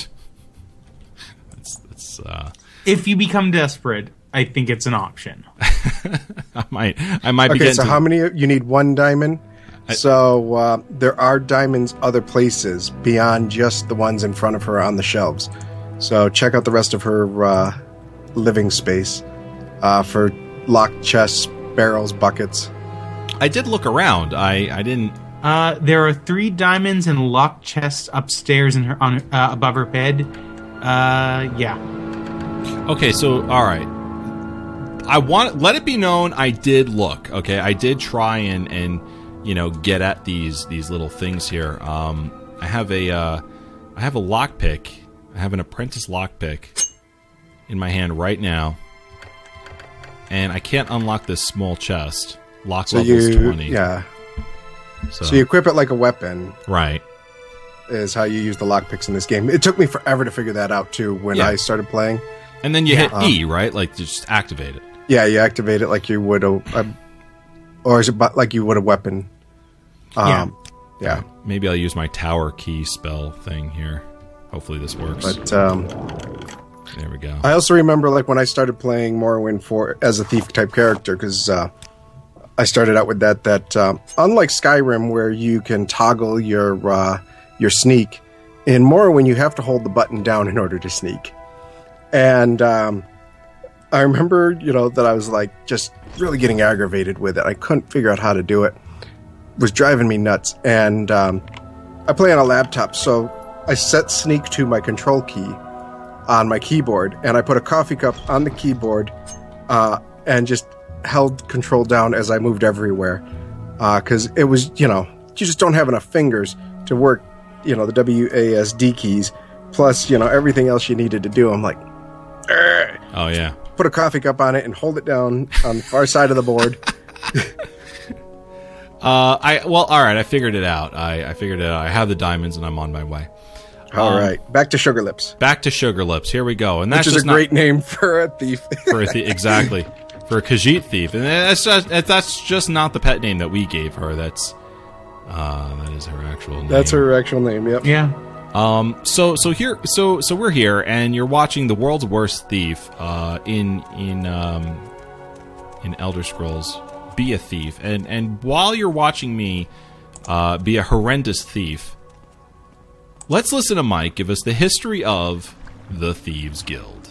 it's, it's, uh, If you become desperate, I think it's an option. I might I might be Okay, getting so to- how many? You need one diamond. so uh, there are diamonds other places beyond just the ones in front of her on the shelves. So check out the rest of her uh, living space uh, for locked chests, barrels, buckets. I did look around. I I didn't. Uh, there are three diamonds in locked chests upstairs in her on uh, above her bed. Uh, yeah. Okay, so all right. I want let it be known I did look. Okay, I did try and and you know get at these these little things here. Um, I have a uh, I have a lockpick. I have an apprentice lockpick in my hand right now, and I can't unlock this small chest. Lock So level's you, twenty. yeah. So, So you equip it like a weapon. right. Is how you use the lockpicks in this game. It took me forever to figure that out too when Yeah. I started playing. And then you Yeah. hit Um, E, right? Like just activate it. Yeah, you activate it like you would a, a or is it like you would a weapon? Um, yeah. Maybe I'll use my tower key spell thing here. Hopefully this works. But um, there we go. I also remember like when I started playing Morrowind for as a thief type character because uh, I started out with that. That um, unlike Skyrim where you can toggle your uh, your sneak, in Morrowind you have to hold the button down in order to sneak. And um, I remember you know that I was like just really getting aggravated with it. I couldn't figure out how to do it. It was driving me nuts. And um, I play on a laptop, so I set sneak to my control key on my keyboard, and I put a coffee cup on the keyboard, uh, and just held control down as I moved everywhere, because it was you know you just don't have enough fingers to work, you know the WASD keys, plus you know everything else you needed to do. I'm like, oh yeah. Put a coffee cup on it and hold it down on the far side of the board. Uh, I well, all right. I figured it out. I, I figured it out. I have the diamonds, and I'm on my way. All Um, right, back to Sugar Lips, Back to Sugar Lips. Here we go. And that's which is a just not great name for a thief. for a thie- exactly for a Khajiit thief, and that's just that's just not the pet name that we gave her. That's uh, that is her actual name. That's her actual name. Yep. Yeah. Um. So so here so so we're here, and you're watching the world's worst thief. Uh. In in um. In Elder Scrolls, be a thief, and and while you're watching me, uh, be a horrendous thief. Let's listen to Mike give us the history of the Thieves Guild.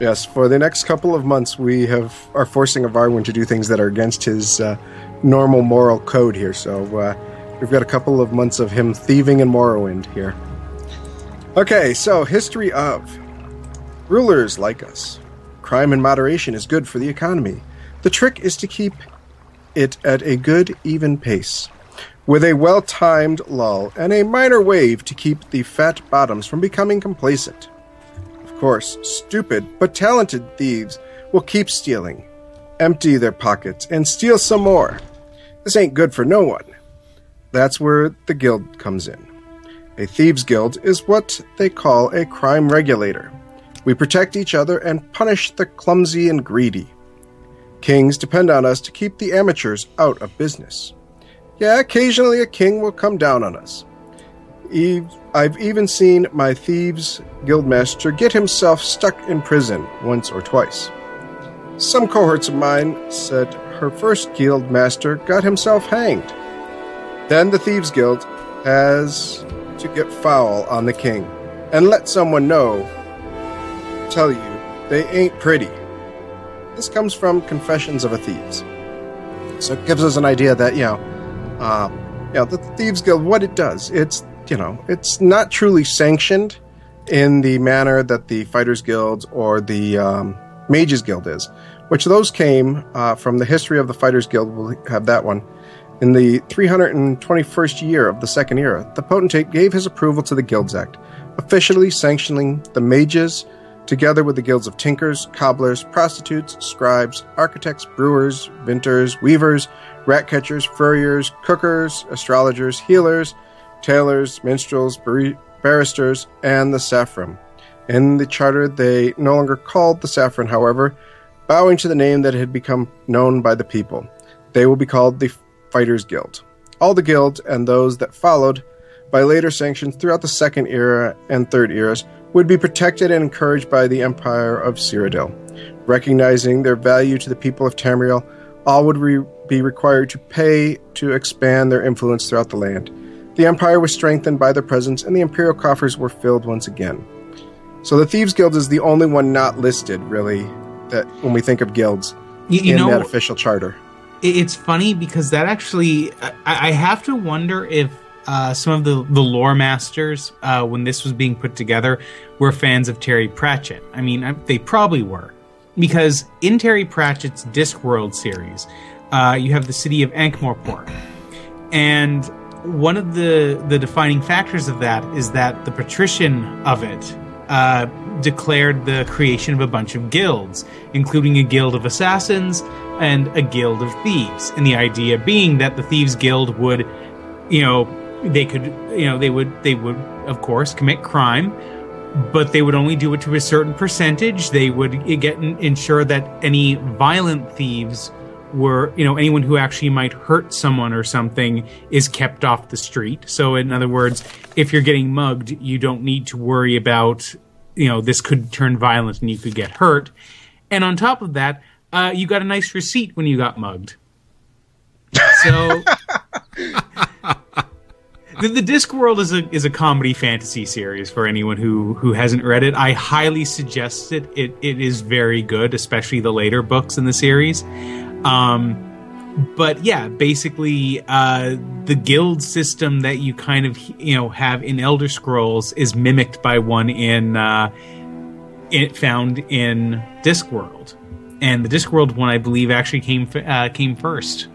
Yes, for the next couple of months, we have are forcing Avarwin to do things that are against his uh, normal moral code here. So uh, we've got a couple of months of him thieving in Morrowind here. Okay, so history of rulers like us. Crime in moderation is good for the economy. The trick is to keep it at a good, even pace. with a well timed lull and a minor wave to keep the fat bottoms from becoming complacent. Of course, stupid but talented thieves will keep stealing, empty their pockets, and steal some more. This ain't good for no one. That's where the guild comes in. A thieves' guild is what they call a crime regulator. We protect each other and punish the clumsy and greedy. Kings depend on us to keep the amateurs out of business. Yeah, occasionally a king will come down on us. I've even seen my thieves guildmaster get himself stuck in prison once or twice. Some cohorts of mine said her first guild master got himself hanged. Then the thieves guild has to get foul on the king and let someone know, tell you they ain't pretty. This comes from Confessions of a Thieves. So it gives us an idea that, you know, uh, you know, the Thieves Guild, what it does, it's, you know, it's not truly sanctioned in the manner that the Fighters Guild or the um, Mages Guild is, which those came uh, from the history of the Fighters Guild. We'll have that one. In the 321st year of the Second Era, the Potentate gave his approval to the Guilds Act, officially sanctioning the mages, together with the guilds of tinkers, cobblers, prostitutes, scribes, architects, brewers, vinters, weavers, rat catchers, furriers, cookers, astrologers, healers, tailors, minstrels, bar- barristers, and the Syffim. In the charter, they no longer called the Syffim, however, bowing to the name that had become known by the people. They will be called the Fighters Guild. All the guild and those that followed by later sanctions throughout the Second Era and Third Eras would be protected and encouraged by the Empire of Cyrodiil. Recognizing their value to the people of Tamriel, all would re- be required to pay to expand their influence throughout the land. The Empire was strengthened by their presence, and the Imperial coffers were filled once again. So the Thieves Guild is the only one not listed, really, that when we think of guilds You, you in know, that official charter. It- it's funny because that actually, I, I have to wonder if uh, some of the, the lore masters, uh, when this was being put together, were fans of Terry Pratchett. I mean, I, they probably were. Because in Terry Pratchett's Discworld series, uh, you have the city of Ankh-Morpork. And one of the, the defining factors of that is that the patrician of it uh, declared the creation of a bunch of guilds, including a guild of assassins and a guild of thieves. And the idea being that the thieves guild would, you know, they could, you know, they would, they would, of course, commit crime, but they would only do it to a certain percentage. They would get ensure that any violent thieves were, you know, anyone who actually might hurt someone or something is kept off the street. So, in other words, if you're getting mugged, you don't need to worry about, you know, this could turn violent and you could get hurt. And on top of that, uh, you got a nice receipt when you got mugged. So. The, the Discworld is a is a comedy fantasy series for anyone who who hasn't read it. I highly suggest it. It it is very good, especially the later books in the series. Um, but yeah, basically, uh, the guild system that you kind of you know have in Elder Scrolls is mimicked by one in uh, it found in Discworld, and the Discworld one I believe actually came uh, came first.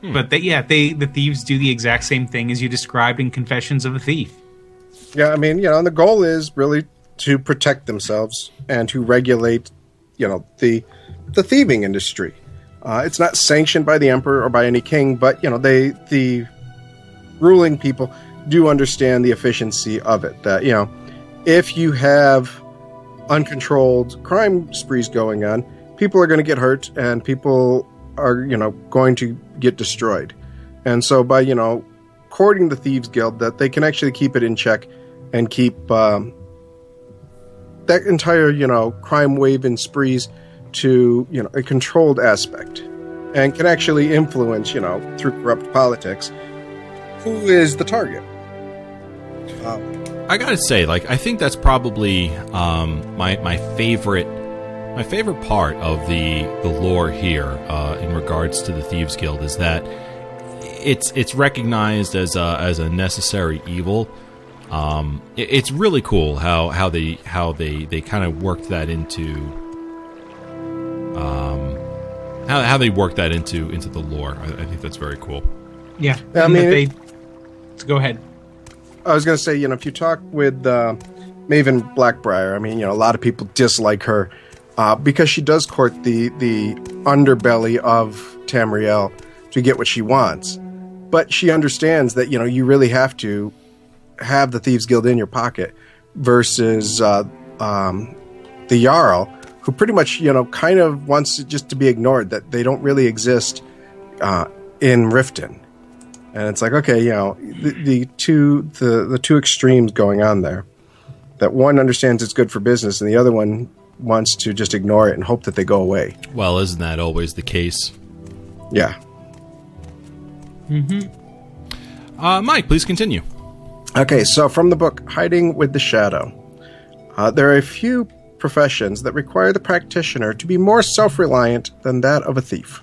But they, yeah, they the thieves do the exact same thing as you described in Confessions of a Thief. Yeah, I mean, you know, and the goal is really to protect themselves and to regulate, you know, the the thieving industry. Uh, it's not sanctioned by the emperor or by any king, but you know, they the ruling people do understand the efficiency of it. That you know, if you have uncontrolled crime sprees going on, people are going to get hurt, and people are you know going to get destroyed. And so, by you know courting the thieves guild, that they can actually keep it in check and keep um, that entire you know crime wave and sprees to you know a controlled aspect, and can actually influence you know through corrupt politics who is the target. Um, I gotta say, like, I think that's probably um, my my favorite my favorite part of the the lore here uh, in regards to the thieves guild is that it's it's recognized as a, as a necessary evil. Um, it, it's really cool how, how they how they, they kind of worked that into um, how, how they work that into into the lore. I, I think that's very cool. Yeah, I and mean, that it- Go ahead. I was going to say, you know, if you talk with uh, Maven Blackbriar, I mean, you know, a lot of people dislike her uh, because she does court the the underbelly of Tamriel to get what she wants. But she understands that you know you really have to have the thieves guild in your pocket versus uh, um, the Jarl, who pretty much you know kind of wants it just to be ignored that they don't really exist uh, in Riften and it's like okay you know the, the two the, the two extremes going on there that one understands it's good for business and the other one wants to just ignore it and hope that they go away Well, isn't that always the case? yeah Uh, Mike, please continue. Okay so from the book hiding with the shadow uh, there are a few professions that require the practitioner to be more self-reliant than that of a thief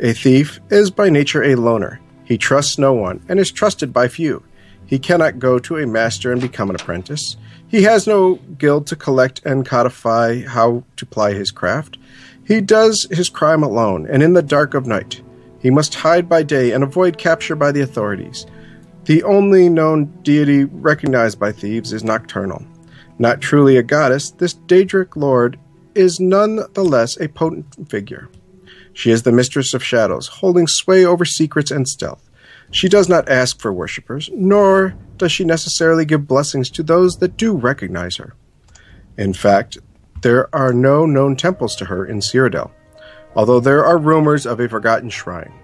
a thief is by nature a loner he trusts no one and is trusted by few He cannot go to a master and become an apprentice. He has no guild to collect and codify how to ply his craft. He does his crime alone and in the dark of night. He must hide by day and avoid capture by the authorities. The only known deity recognized by thieves is Nocturnal. Not truly a goddess, this Daedric lord is none the less a potent figure. She is the mistress of shadows, holding sway over secrets and stealth. She does not ask for worshippers, nor does she necessarily give blessings to those that do recognize her. In fact, there are no known temples to her in Cyrodiil, although there are rumors of a forgotten shrine.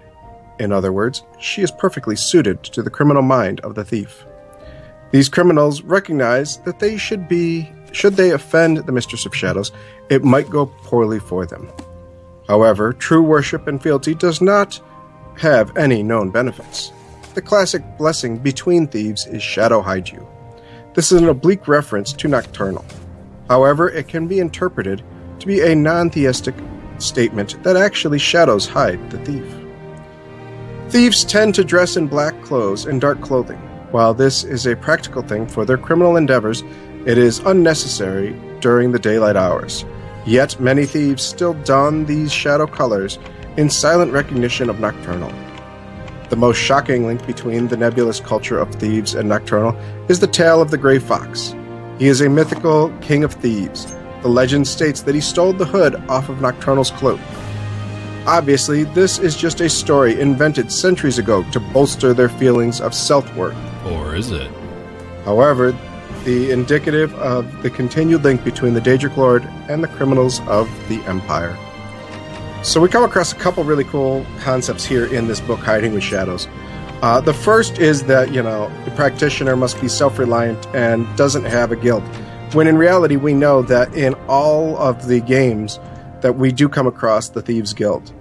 In other words, she is perfectly suited to the criminal mind of the thief. These criminals recognize that they should be should they offend the Mistress of Shadows, it might go poorly for them. However, true worship and fealty does not have any known benefits. The classic blessing between thieves is Shadow Hide You. This is an oblique reference to Nocturnal. However, it can be interpreted to be a non theistic statement that actually shadows hide the thief. Thieves tend to dress in black clothes and dark clothing. While this is a practical thing for their criminal endeavors, it is unnecessary during the daylight hours. Yet many thieves still don these shadow colors in silent recognition of Nocturnal. The most shocking link between the nebulous culture of thieves and Nocturnal is the tale of the Grey Fox. He is a mythical king of thieves. The legend states that he stole the hood off of Nocturnal's cloak. Obviously, this is just a story invented centuries ago to bolster their feelings of self worth. Or is it? However, the indicative of the continued link between the Daedric Lord and the criminals of the Empire. So we come across a couple really cool concepts here in this book, Hiding with Shadows. Uh, the first is that you know the practitioner must be self-reliant and doesn't have a guild. When in reality, we know that in all of the games that we do come across the Thieves Guild.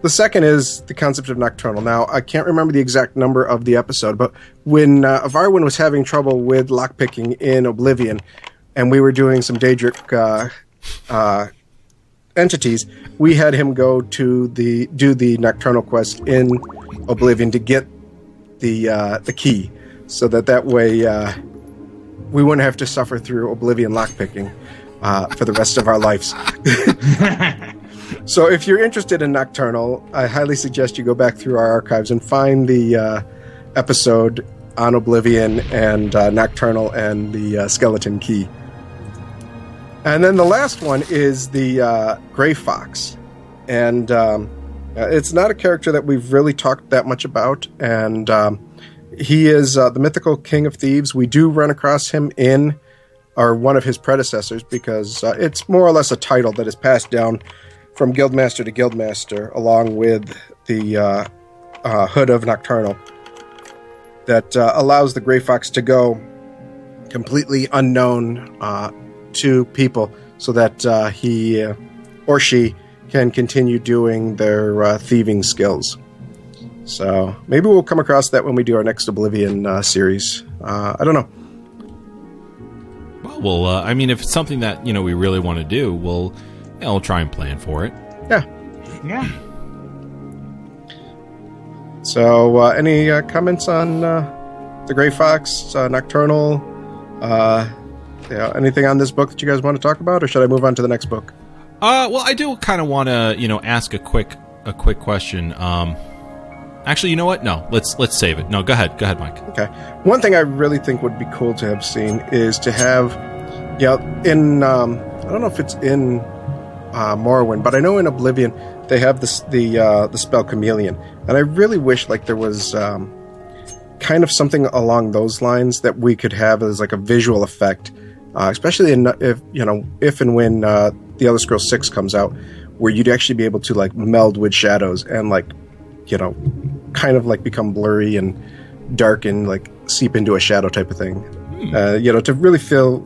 The second is the concept of Nocturnal. Now, I can't remember the exact number of the episode, but when uh, Varwin was having trouble with lockpicking in Oblivion, and we were doing some Daedric uh, uh, entities, we had him go to the do the Nocturnal quest in Oblivion to get the uh, the key, so that that way uh, we wouldn't have to suffer through Oblivion lockpicking uh, for the rest of our lives. So if you're interested in Nocturnal, I highly suggest you go back through our archives and find the uh, episode on Oblivion and uh, Nocturnal and the uh, Skeleton Key. And then the last one is the uh, Gray Fox. And um, uh, it's not a character that we've really talked that much about. And um, he is uh, the mythical king of thieves. We do run across him in, or one of his predecessors, because it's more or less a title that is passed down from guildmaster to guildmaster, along with the uh, uh, hood of Nocturnal, that uh, allows the Grey Fox to go completely unknown uh, to people, so that uh, he or she can continue doing their thieving skills. So maybe we'll come across that when we do our next Oblivion series. I don't know. Well, well uh, I mean, if it's something that you know we really want to do, we'll, you know, we'll try and plan for it. Yeah. yeah. So, uh, any uh, comments on uh, the Gray Fox, uh, Nocturnal? Uh, you know, anything on this book that you guys want to talk about, or should I move on to the next book? Uh, well, I do kind of want to, you know, ask a quick a quick question. Um, actually, you know what? No, let's let's save it. No, go ahead, go ahead, Mike. Okay. One thing I really think would be cool to have seen is to have, yeah, in um, I don't know if it's in uh, Morrowind, but I know in Oblivion they have this the uh, the spell Chameleon, and I really wish like there was um, kind of something along those lines that we could have as like a visual effect, uh, especially in if you know if and when uh, the Elder Scrolls Six comes out, where you'd actually be able to like meld with shadows and like you know kind of like become blurry and dark and like seep into a shadow type of thing. Uh, you know, to really feel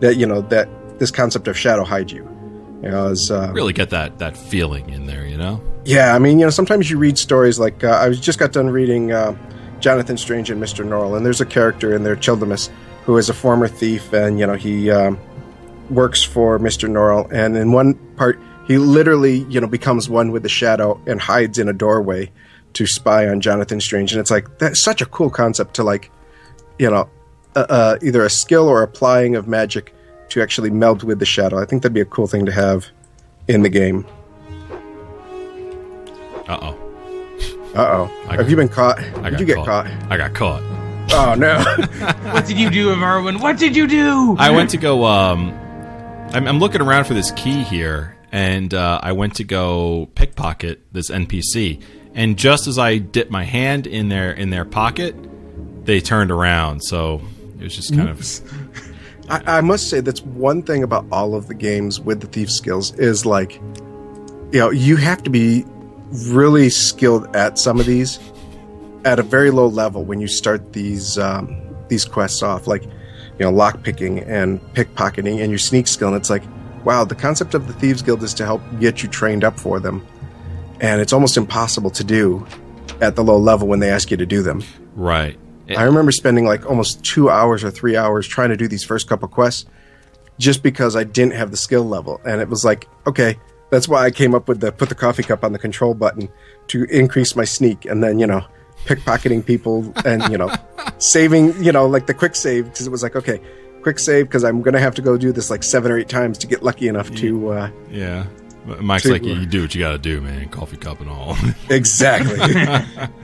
that you know that this concept of shadow hide you. You know, as uh, Really get that that feeling in there, you know. yeah, I mean, you know, sometimes you read stories like uh, I was just got done reading uh, Jonathan Strange and Mister Norrell, and there's a character in there, Childermass, who is a former thief, and you know he um, works for Mister Norrell, and in one part he literally you know becomes one with the shadow and hides in a doorway to spy on Jonathan Strange, and it's like that's such a cool concept to like, you know, uh, uh, either a skill or applying of magic to actually meld with the shadow. I think that'd be a cool thing to have in the game. Uh oh. Uh oh. I Have you been caught? I Did got you get caught. caught? I got caught. Oh no. What did you do, Marwin? What did you do? I went to go. Um, I'm, I'm looking around for this key here, and uh, I went to go pickpocket this NPC. And just as I dipped my hand in their in their pocket, they turned around. So it was just kind of I, I must say that's one thing about all of the games with the thief skills is like, you know, you have to be really skilled at some of these at a very low level when you start these um, these quests off, like you know, lock picking and pickpocketing and your sneak skill. And it's like, wow, the concept of the thieves guild is to help get you trained up for them, and it's almost impossible to do at the low level when they ask you to do them. right. I remember spending like almost two hours or three hours trying to do these first couple quests just because I didn't have the skill level. And it was like, okay, that's why I came up with the put the coffee cup on the control button to increase my sneak and then, you know, pickpocketing people and, you know, saving, you know, like the quick save because it was like, okay, quick save because I'm going to have to go do this like seven or eight times to get lucky enough to. Uh, Yeah. Mike's To- like, you do what you got to do, man. Coffee cup and all. exactly.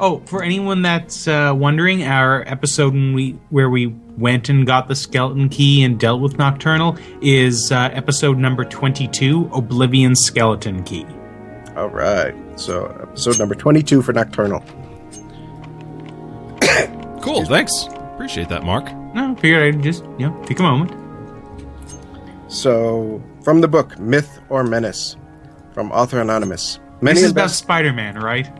Oh, for anyone that's uh, wondering, our episode when we where we went and got the skeleton key and dealt with Nocturnal is uh, episode number twenty-two, Oblivion Skeleton Key. All right. So, episode number 22 for Nocturnal. cool. Thanks. Appreciate that, Mark. No, figured I'd just you know take a moment. So, from the book Myth or Menace, from author anonymous. Many this is about Spider-Man, right?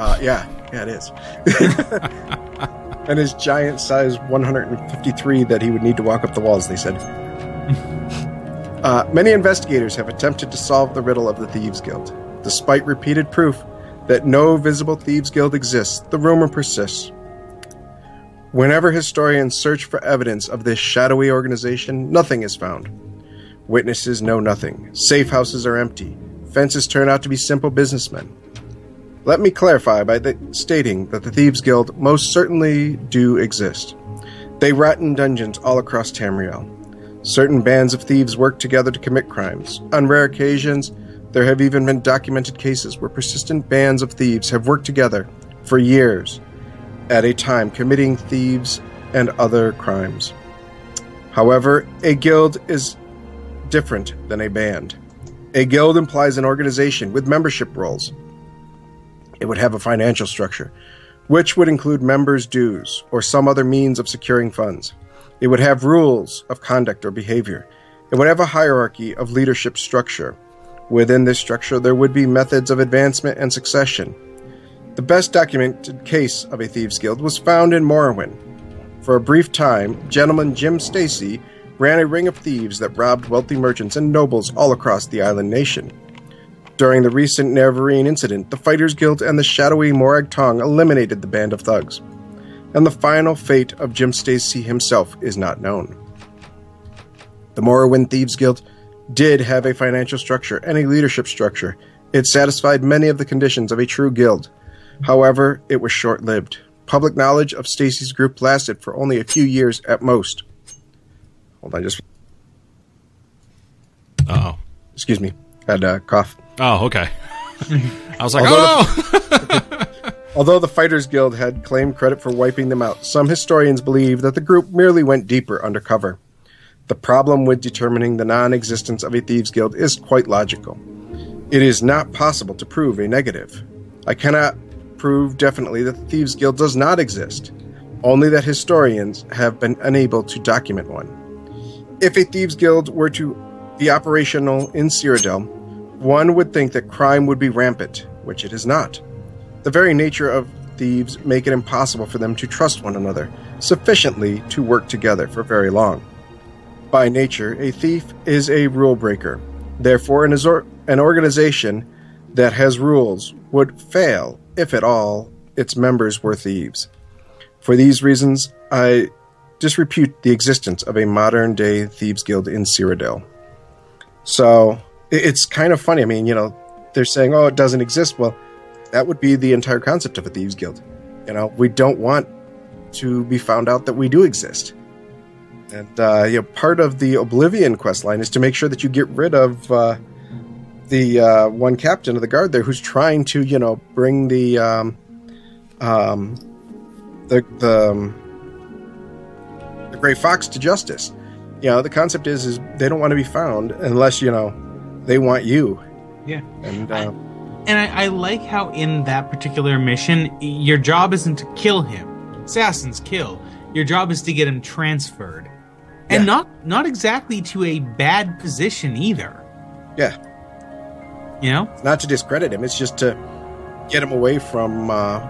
Uh, yeah, yeah, it is. and his giant size 153 that he would need to walk up the walls. They said. uh, many investigators have attempted to solve the riddle of the Thieves Guild, despite repeated proof that no visible Thieves Guild exists. The rumor persists. Whenever historians search for evidence of this shadowy organization, nothing is found. Witnesses know nothing. Safe houses are empty. Fences turn out to be simple businessmen. Let me clarify by stating that the Thieves Guild most certainly do exist. They rot in dungeons all across Tamriel. Certain bands of thieves work together to commit crimes. On rare occasions, there have even been documented cases where persistent bands of thieves have worked together for years at a time committing thieves and other crimes. However, a guild is different than a band. A guild implies an organization with membership roles. It would have a financial structure, which would include members' dues or some other means of securing funds. It would have rules of conduct or behavior. It would have a hierarchy of leadership structure. Within this structure, there would be methods of advancement and succession. The best documented case of a thieves' guild was found in Morrowind. For a brief time, gentleman Jim Stacey ran a ring of thieves that robbed wealthy merchants and nobles all across the island nation. During the recent Nerevarine incident, the Fighters Guild and the shadowy Morag Tong eliminated the band of thugs, and the final fate of Jim Stacey himself is not known. The Morrowind Thieves Guild did have a financial structure and a leadership structure. It satisfied many of the conditions of a true guild. However, it was short lived. Public knowledge of Stacey's group lasted for only a few years at most. Hold on, just. Oh. Excuse me. Had a cough. Oh, okay. I was like, Although oh! Although the Fighters Guild had claimed credit for wiping them out, some historians believe that the group merely went deeper undercover. The problem with determining the non existence of a Thieves Guild is quite logical. It is not possible to prove a negative. I cannot prove definitely that the Thieves Guild does not exist, only that historians have been unable to document one. If a Thieves Guild were to be operational in Cyrodiil, one would think that crime would be rampant, which it is not. The very nature of thieves make it impossible for them to trust one another sufficiently to work together for very long. By nature, a thief is a rule breaker. Therefore, an, azor- an organization that has rules would fail if at all its members were thieves. For these reasons, I disrepute the existence of a modern day thieves guild in Cyrodiil. So it's kind of funny. I mean, you know, they're saying, "Oh, it doesn't exist." Well, that would be the entire concept of a thieves guild. You know, we don't want to be found out that we do exist. And uh, you know, part of the Oblivion quest line is to make sure that you get rid of uh, the uh, one captain of the guard there who's trying to, you know, bring the um, um, the the, um, the Gray Fox to justice. You know, the concept is is they don't want to be found unless you know they want you. Yeah. And uh, And I, I like how in that particular mission, your job isn't to kill him. Assassin's kill. Your job is to get him transferred. And Yeah. not not exactly to a bad position either. yeah, You know? not to discredit him. It's just to get him away from, uh,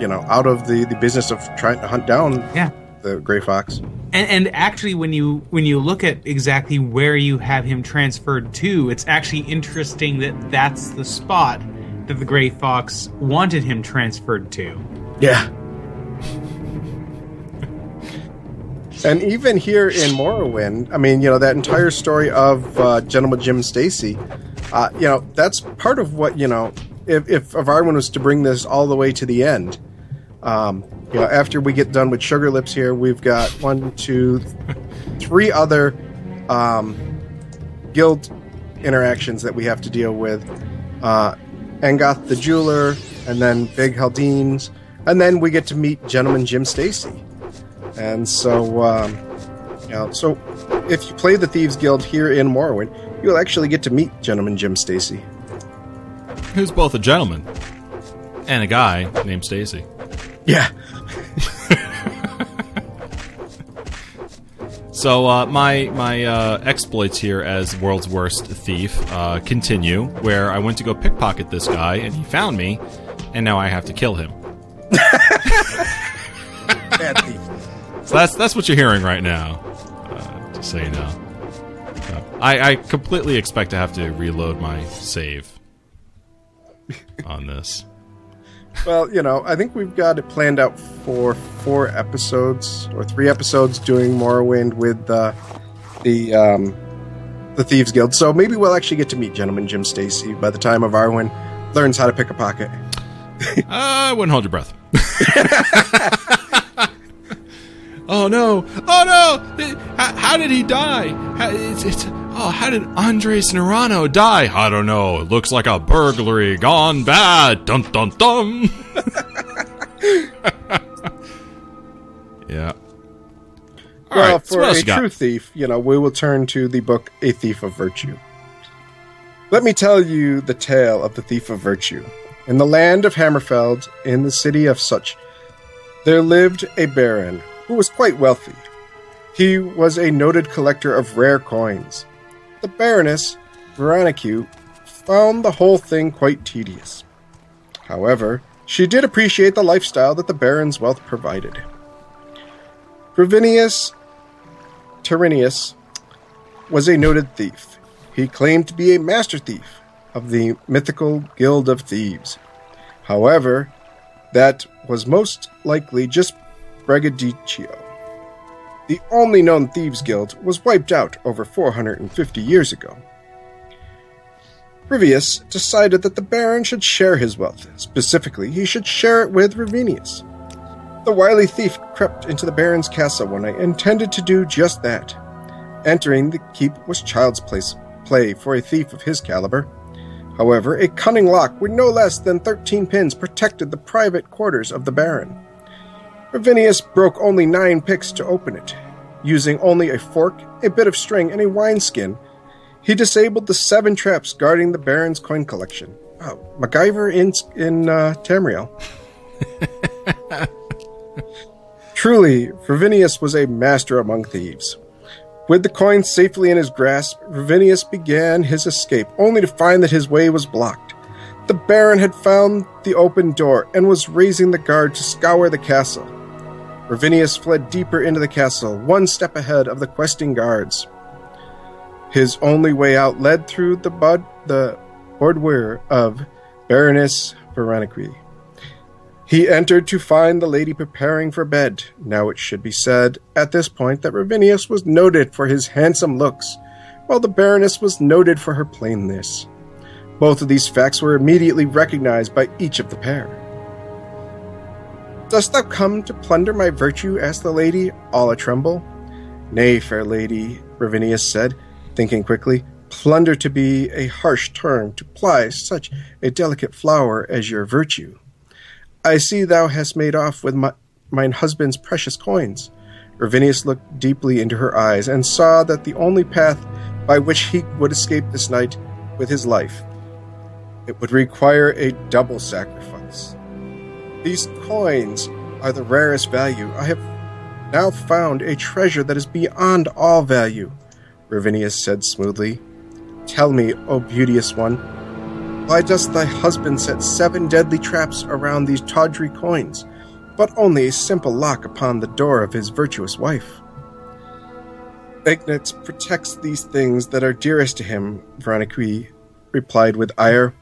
you know, out of the, the business of trying to hunt down Yeah. the gray fox. And, and actually, when you when you look at exactly where you have him transferred to, it's actually interesting that that's the spot that the Gray Fox wanted him transferred to. Yeah. and even here in Morrowind, I mean, you know, that entire story of uh, Gentleman Jim Stacey, uh, you know, that's part of what, you know, if, if Varwin was to bring this all the way to the end, um, you know, after we get done with Sugar Lips here, we've got one, two, three other um, guild interactions that we have to deal with. Uh, Aengoth the jeweler, and then Big Helende's, and then we get to meet Gentleman Jim Stacey. And so, um, you know, so if you play the Thieves Guild here in Morrowind, you'll actually get to meet Gentleman Jim Stacey. Who's both a gentleman and a guy named Stacey. Yeah. So uh, my my uh, exploits here as world's worst thief uh, continue, where I went to go pickpocket this guy, and he found me, and now I have to kill him. Bad thief. So that's that's what you're hearing right now. Uh, just so you know, I, I completely expect to have to reload my save on this. Well, you know, I think we've got it planned out for four episodes or three episodes doing Morrowind with uh, the um, the Thieves Guild. So maybe we'll actually get to meet Gentleman Jim Stacey by the time of Arwen learns how to pick a pocket. I wouldn't hold your breath. oh no! Oh no! How, how did he die? How, it's, it's, oh, how did Andres Nerano die? I don't know. It looks like a burglary gone bad. Dun dun dun. yeah. All well, right. for a true thief, you know, we will turn to the book A Thief of Virtue. Let me tell you the tale of the Thief of Virtue. In the land of Hammerfell, in the city of Sutch, there lived a baron who was quite wealthy. He was a noted collector of rare coins. The baroness, Veronique, found the whole thing quite tedious. However, she did appreciate the lifestyle that the baron's wealth provided. Gravinius Tyrannius was a noted thief. He claimed to be a master thief of the mythical Guild of Thieves. However, that was most likely just braggadocio. The only known Thieves Guild was wiped out over 450 years ago. Rivius decided that the Baron should share his wealth. Specifically, he should share it with Ravinius. The wily thief crept into the Baron's castle one night and intended to do just that. Entering the keep was child's place, play for a thief of his caliber. However, a cunning lock with no less than 13 pins protected the private quarters of the Baron. Ravinius broke only nine picks to open it. Using only a fork, a bit of string, and a wineskin, he disabled the seven traps guarding the Baron's coin collection. Wow, MacGyver in, in uh, Tamriel. Truly, Ravinius was a master among thieves. With the coin safely in his grasp, Ravinius began his escape, only to find that his way was blocked. The Baron had found the open door and was raising the guard to scour the castle. Ravinius fled deeper into the castle, one step ahead of the questing guards. His only way out led through the bud the boudoir of Baroness Veronique. He entered to find the lady preparing for bed. Now it should be said at this point that Ravinius was noted for his handsome looks, while the Baroness was noted for her plainness. Both of these facts were immediately recognized by each of the pair. Dost thou come to plunder my virtue? asked the lady, all a tremble. Nay, fair lady, Ravinius said, thinking quickly. Plunder to be a harsh term to ply such a delicate flower as your virtue. I see thou hast made off with my, mine husband's precious coins. Ravinius looked deeply into her eyes and saw that the only path by which he would escape this night with his life it would require a double sacrifice. These coins are the rarest value. I have now found a treasure that is beyond all value, Ravinius said smoothly. Tell me, O beauteous one, why does thy husband set seven deadly traps around these tawdry coins, but only a simple lock upon the door of his virtuous wife? Ignatz protects these things that are dearest to him, Veronique replied with ire.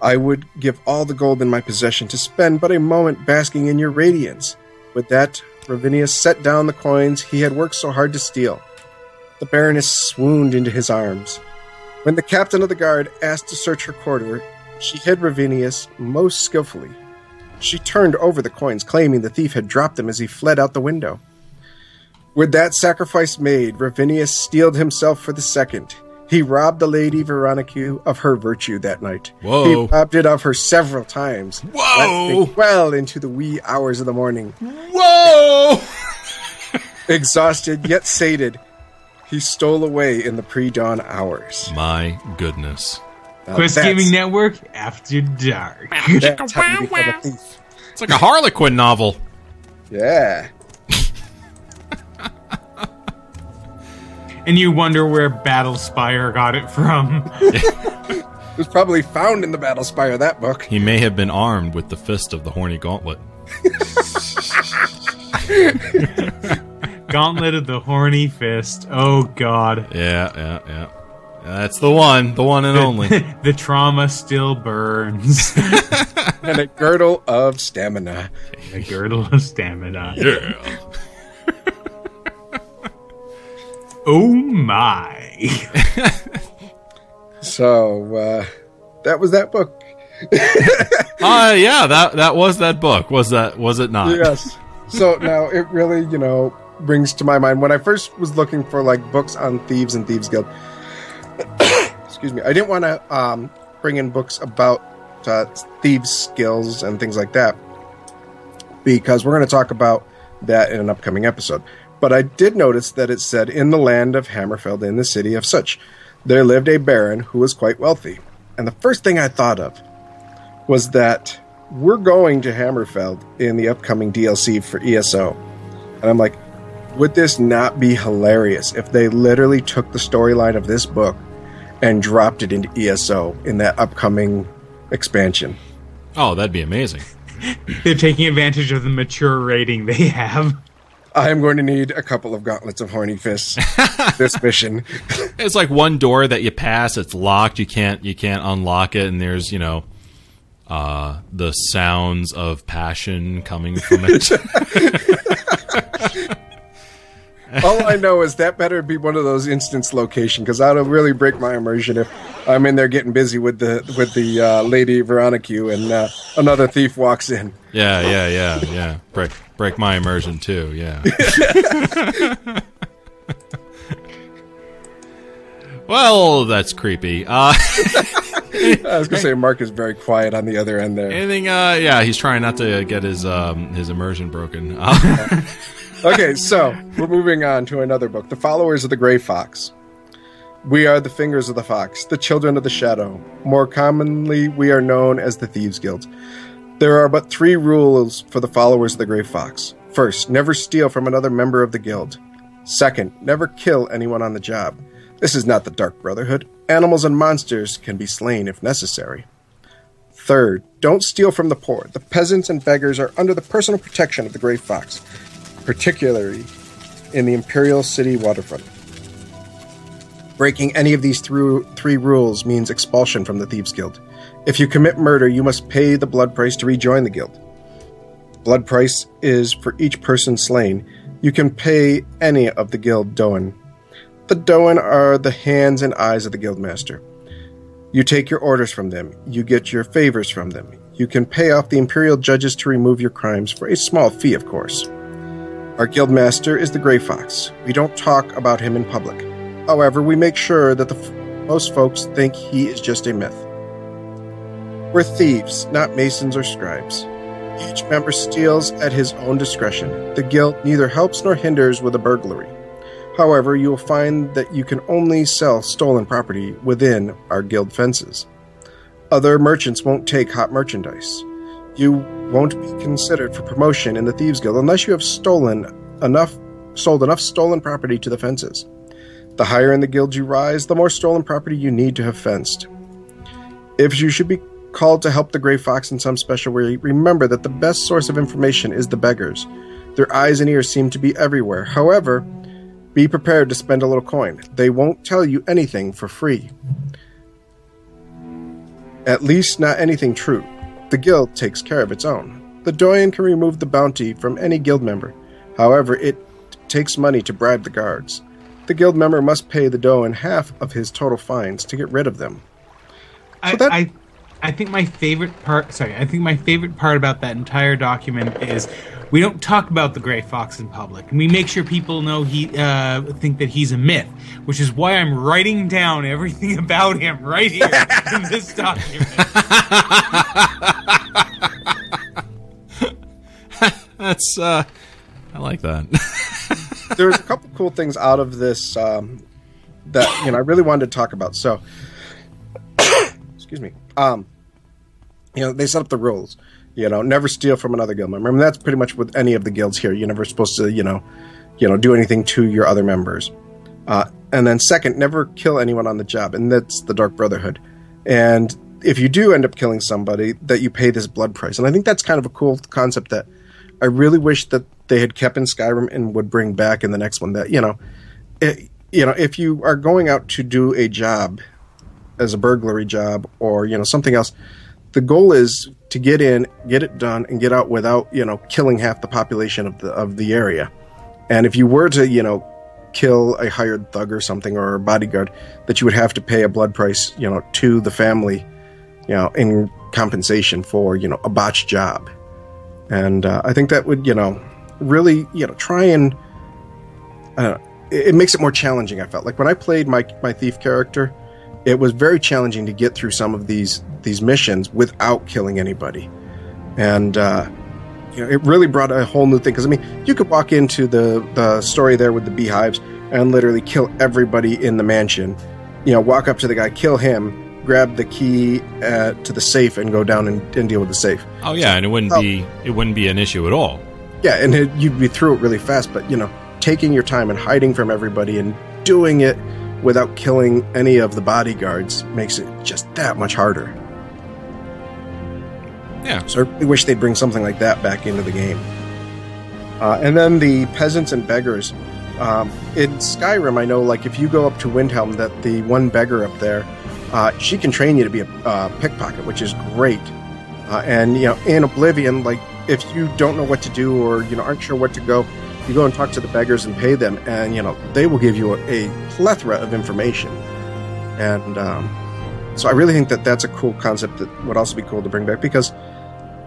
I would give all the gold in my possession to spend but a moment basking in your radiance. With that, Ravinius set down the coins he had worked so hard to steal. The Baroness swooned into his arms. When the captain of the guard asked to search her quarter, she hid Ravinius most skillfully. She turned over the coins, claiming the thief had dropped them as he fled out the window. With that sacrifice made, Ravinius steeled himself for the second. He robbed the lady Veronique of her virtue that night. Whoa. He robbed it of her several times. Whoa. Well into the wee hours of the morning. Whoa! Exhausted yet sated, he stole away in the pre-dawn hours. My goodness. Now Quest Gaming Network After Dark. That's how you a thief. It's like a Harlequin novel. Yeah. And you wonder where Battlespire got it from. It was probably found in the Battlespire, that book. He may have been armed with the fist of the horny gauntlet. Gauntlet of the Horny Fist. Oh god. Yeah, yeah, yeah. That's the one, the one and only. the trauma still burns. And a girdle of stamina. a girdle of stamina. yeah. Oh my. So, uh, that was that book. Uh yeah, that that was that book. Was that was it not? Yes. So now it really, you know, brings to my mind when I first was looking for like books on thieves and thieves guild. excuse me. I didn't want to um, bring in books about uh, thieves skills and things like that because we're going to talk about that in an upcoming episode. But I did notice that it said in the land of Hammerfell in the city of Sutch there lived a baron who was quite wealthy. And the first thing I thought of was that we're going to Hammerfell in the upcoming DLC for ESO. And I'm like, would this not be hilarious if they literally took the storyline of this book and dropped it into ESO in that upcoming expansion? Oh, that'd be amazing. They're taking advantage of the mature rating they have. I am going to need a couple of gauntlets of horny fists this mission. It's like one door that you pass, it's locked, you can't you can't unlock it, and there's, you know, uh the sounds of passion coming from it. All I know is that better be one of those instance location because that'll really break my immersion if I'm in there getting busy with the with the uh, lady Veronique and uh, another thief walks in. yeah, yeah, yeah, yeah. Break break my immersion too, yeah. Well, that's creepy. Uh, I was gonna say Mark is very quiet on the other end there. anything? Uh, yeah, he's trying not to get his um, his immersion broken. Okay, so we're moving on to another book, The Followers of the Grey Fox. We are the fingers of the fox, the children of the shadow. More commonly, we are known as the Thieves Guild. There are but three rules for the followers of the Grey Fox. First, never steal from another member of the guild. Second, never kill anyone on the job. This is not the Dark Brotherhood. Animals and monsters can be slain if necessary. Third, don't steal from the poor. The peasants and beggars are under the personal protection of the Grey Fox, particularly in the Imperial City waterfront. Breaking any of these through three rules means expulsion from the Thieves Guild. If you commit murder, you must pay the blood price to rejoin the guild. Blood price is for each person slain. You can pay any of the guild Doyen. The Doyen are the hands and eyes of the guildmaster. You take your orders from them. You get your favors from them. You can pay off the imperial judges to remove your crimes for a small fee, of course. Our guildmaster is the Grey Fox. We don't talk about him in public. However, we make sure that f- most folks think he is just a myth. We're thieves, not masons or scribes. Each member steals at his own discretion. The guild neither helps nor hinders with a burglary. However, you will find that you can only sell stolen property within our guild fences. Other merchants won't take hot merchandise. You won't be considered for promotion in the Thieves Guild unless you have stolen enough sold enough stolen property to the fences. The higher in the guild you rise, the more stolen property you need to have fenced. If you should be called to help the Grey Fox in some special way, remember that the best source of information is the beggars. Their eyes and ears seem to be everywhere. However, be prepared to spend a little coin. They won't tell you anything for free. At least, not anything true. The guild takes care of its own. The Doyen can remove the bounty from any guild member. However, it takes money to bribe the guards. The guild member must pay the Doyen half of his total fines to get rid of them. I, that- I I think my favorite part sorry, I think my favorite part about that entire document is we don't talk about the gray fox in public. We make sure people know he uh, think that he's a myth, which is why I'm writing down everything about him right here in this document. that's uh, I like that. There's a couple cool things out of this um, that you know I really wanted to talk about. So, excuse me. Um, you know, they set up the rules. You know, never steal from another guild member. I mean, that's pretty much with any of the guilds here. You're never supposed to, you know, you know, do anything to your other members. Uh, and then second, never kill anyone on the job, and that's the Dark Brotherhood. And if you do end up killing somebody, that you pay this blood price. And I think that's kind of a cool concept that I really wish that they had kept in Skyrim and would bring back in the next one. That you know, it, you know, if you are going out to do a job as a burglary job or you know something else, the goal is to get in, get it done, and get out without you know killing half the population of the of the area. And if you were to you know kill a hired thug or something or a bodyguard, that you would have to pay a blood price you know to the family, you know, in compensation for you know a botched job. And uh, I think that would you know really you know try and uh, it, it makes it more challenging. I felt like when I played my my thief character, it was very challenging to get through some of these these missions without killing anybody, and uh, you know it really brought a whole new thing. Because I mean, you could walk into the the story there with the beehives and literally kill everybody in the mansion. You know, walk up to the guy, kill him, grab the key uh, to the safe, and go down and, and deal with the safe. oh yeah, and it wouldn't Oh. be it wouldn't be an issue at all. Yeah, and it, you'd be through it really fast, but you know, taking your time and hiding from everybody and doing it without killing any of the bodyguards makes it just that much harder. Yeah. So I wish they'd bring something like that back into the game. Uh, and then the peasants and beggars. Um, in Skyrim, I know, like, if you go up to Windhelm, that the one beggar up there, uh, she can train you to be a uh, pickpocket, which is great. Uh, and, you know, in Oblivion, like, if you don't know what to do or, you know, aren't sure what to go, you go and talk to the beggars and pay them, and, you know, they will give you a, a plethora of information. And um, so I really think that that's a cool concept that would also be cool to bring back because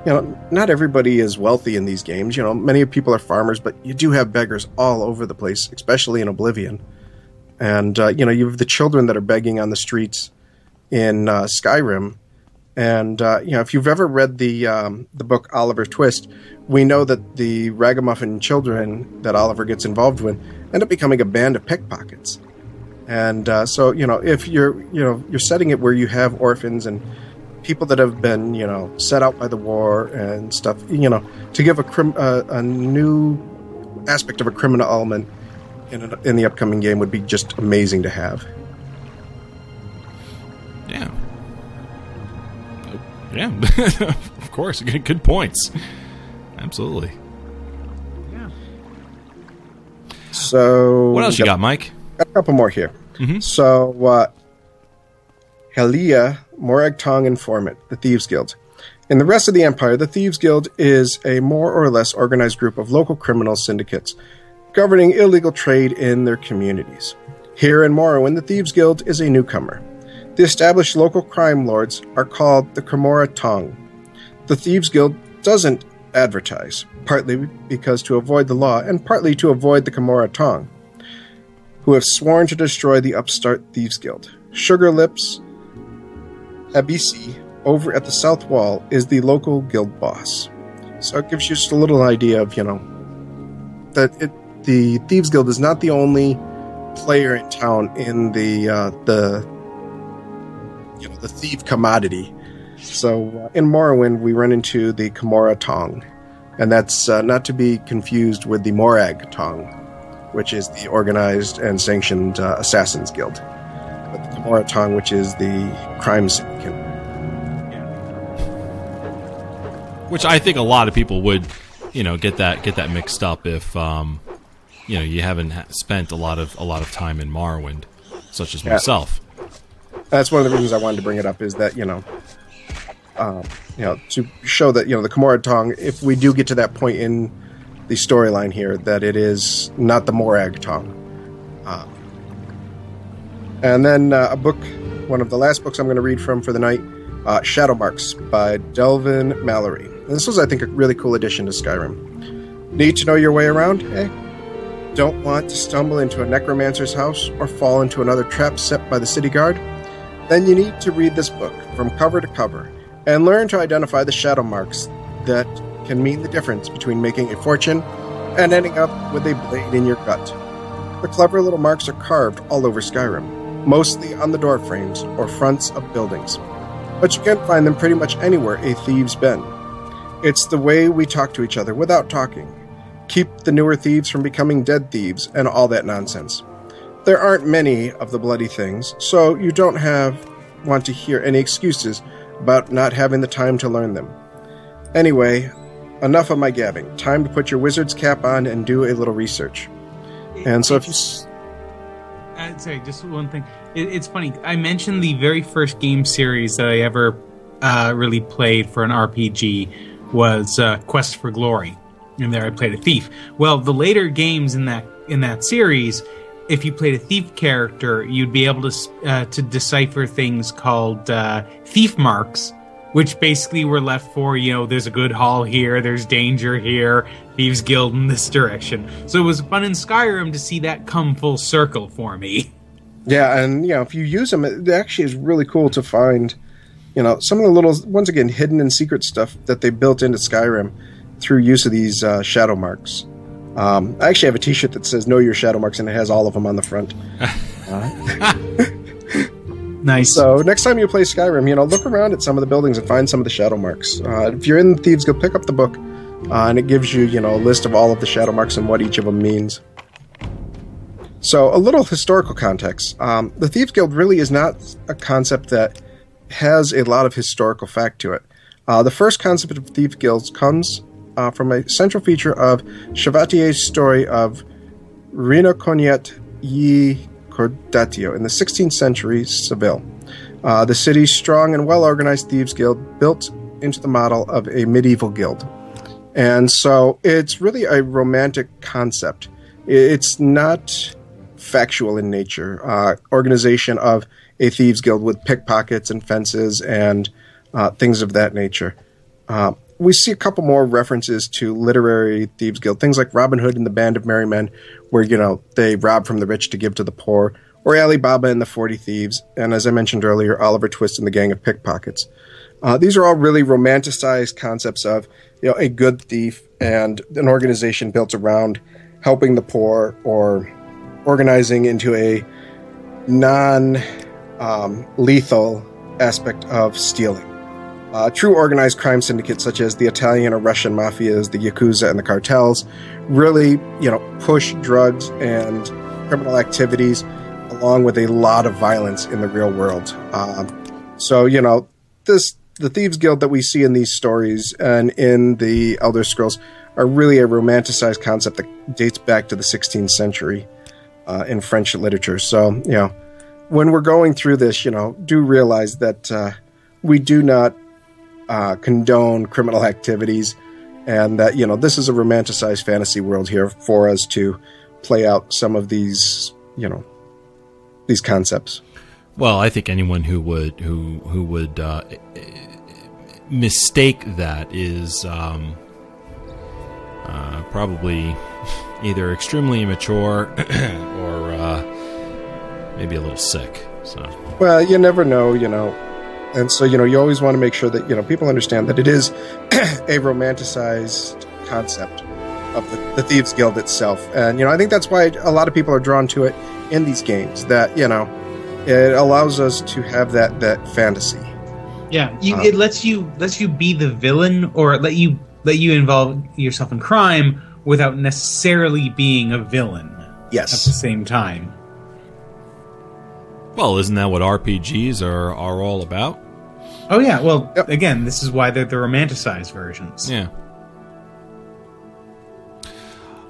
you know, not everybody is wealthy in these games. You know, many people are farmers, but you do have beggars all over the place, especially in Oblivion. and uh, you know you have the children that are begging on the streets in uh, Skyrim, and uh, you know if you've ever read the um, the book Oliver Twist, we know that the ragamuffin children that Oliver gets involved with end up becoming a band of pickpockets. And uh, so you know if you're you know you're setting it where you have orphans and people that have been you know set out by the war and stuff, you know to give a crim- uh, a new aspect of a criminal element in, a, in the upcoming game would be just amazing to have. Yeah. Uh, Yeah, of course. Good, good points. Absolutely. Yeah. So What else you got, Mike? got a couple more here. So, uh, Helia, Morag Tong Informant, the Thieves Guild. In the rest of the Empire, the Thieves Guild is a more or less organized group of local criminal syndicates governing illegal trade in their communities. Here in Morrowind, the Thieves Guild is a newcomer. The established local crime lords are called the Camonna Tong. The Thieves Guild doesn't advertise, partly because to avoid the law and partly to avoid the Camonna Tong who have sworn to destroy the upstart Thieves Guild. Sugar Lips Habasi, over at the south wall, is the local guild boss. So it gives you just a little idea of, you know, that it, the Thieves Guild is not the only player in town in the uh, the you know the thief commodity. So uh, in Morrowind, we run into the Camonna Tong, and that's uh, not to be confused with the Morag Tong, which is the organized and sanctioned uh, Assassins Guild. But the Camonna Tong, which is the crime syndicate. Which I think a lot of people would, you know, get that get that mixed up if, um, you know, you haven't spent a lot of a lot of time in Morrowind, such as myself. That's one of the reasons I wanted to bring it up is that you know, um, you know, to show that you know the Camonna Tong, if we do get to that point in the storyline here, that it is not the Morag Tong. Uh, and then uh, a book, one of the last books I'm going to read from for the night, uh, Shadow Marks by Delvin Mallory. And this was, I think, a really cool addition to Skyrim. Need to know your way around? Eh? Don't want to stumble into a necromancer's house or fall into another trap set by the city guard? Then you need to read this book from cover to cover and learn to identify the shadow marks that can mean the difference between making a fortune and ending up with a blade in your gut. The clever little marks are carved all over Skyrim, mostly on the door frames or fronts of buildings. But you can find them pretty much anywhere a thieves been. It's the way we talk to each other without talking. Keep the newer thieves from becoming dead thieves and all that nonsense. There aren't many of the bloody things, so you don't have want to hear any excuses about not having the time to learn them. Anyway, enough of my gabbing. Time to put your wizard's cap on and do a little research. And so if you Uh, sorry, just one thing. It, it's funny. I mentioned the very first game series that I ever uh, really played for an RPG was uh, Quest for Glory, and there I played a thief. Well, the later games in that in that series, if you played a thief character, you'd be able to uh, to decipher things called uh, thief marks, which basically were left for you know there's a good haul here, there's danger here, thieves guild in this direction. So it was fun in Skyrim to see that come full circle for me. Yeah, and you know, if you use them, it actually is really cool to find, you know, some of the little, once again, hidden and secret stuff that they built into Skyrim through use of these uh, shadow marks. Um, I actually have a T-shirt that says "Know Your Shadow Marks" and it has all of them on the front. Nice. So next time you play Skyrim, you know, look around at some of the buildings and find some of the shadow marks. Uh, if you're in Thieves Guild, pick up the book, uh, and it gives you, you know, a list of all of the shadow marks and what each of them means. So a little historical context. Um, the Thieves Guild really is not a concept that has a lot of historical fact to it. Uh, the first concept of Thieves Guilds comes uh, from a central feature of Cervantes' story of Rina Cognet y Cordatio in the 16th century Seville. Uh, the city's strong and well organized thieves guild built into the model of a medieval guild. And so it's really a romantic concept. It's not factual in nature. Uh, organization of a thieves guild with pickpockets and fences and uh, things of that nature. Uh, we see a couple more references to literary thieves guild, things like Robin Hood and the Band of Merry Men, where you know they rob from the rich to give to the poor, or Alibaba and the Forty Thieves, and as I mentioned earlier, Oliver Twist and the Gang of Pickpockets. Uh, these are all really romanticized concepts of you know a good thief and an organization built around helping the poor or organizing into a non um, lethal aspect of stealing. Uh, true organized crime syndicates such as the Italian or Russian mafias, the yakuza, and the cartels really, you know, push drugs and criminal activities along with a lot of violence in the real world. Um, so, you know, this the thieves guild that we see in these stories and in the Elder Scrolls are really a romanticized concept that dates back to the 16th century uh, in French literature. So, you know, when we're going through this, you know, do realize that uh, we do not uh, condone criminal activities, and that you know this is a romanticized fantasy world here for us to play out some of these, you know, these concepts. Well, I think anyone who would who who would uh, mistake that is um, uh, probably either extremely immature or uh, maybe a little sick. So, well, you never know, you know, and so you know you always want to make sure that you know people understand that it is a romanticized concept of the, the thieves guild itself. And you know i think that's why a lot of people are drawn to it in these games that you know it allows us to have that that fantasy. Yeah you, um, it lets you lets you be the villain or let you let you involve yourself in crime without necessarily being a villain yes. at the same time well, isn't that what RPGs are are all about? Oh yeah. Well, yep. again, this is why they're the romanticized versions. Yeah.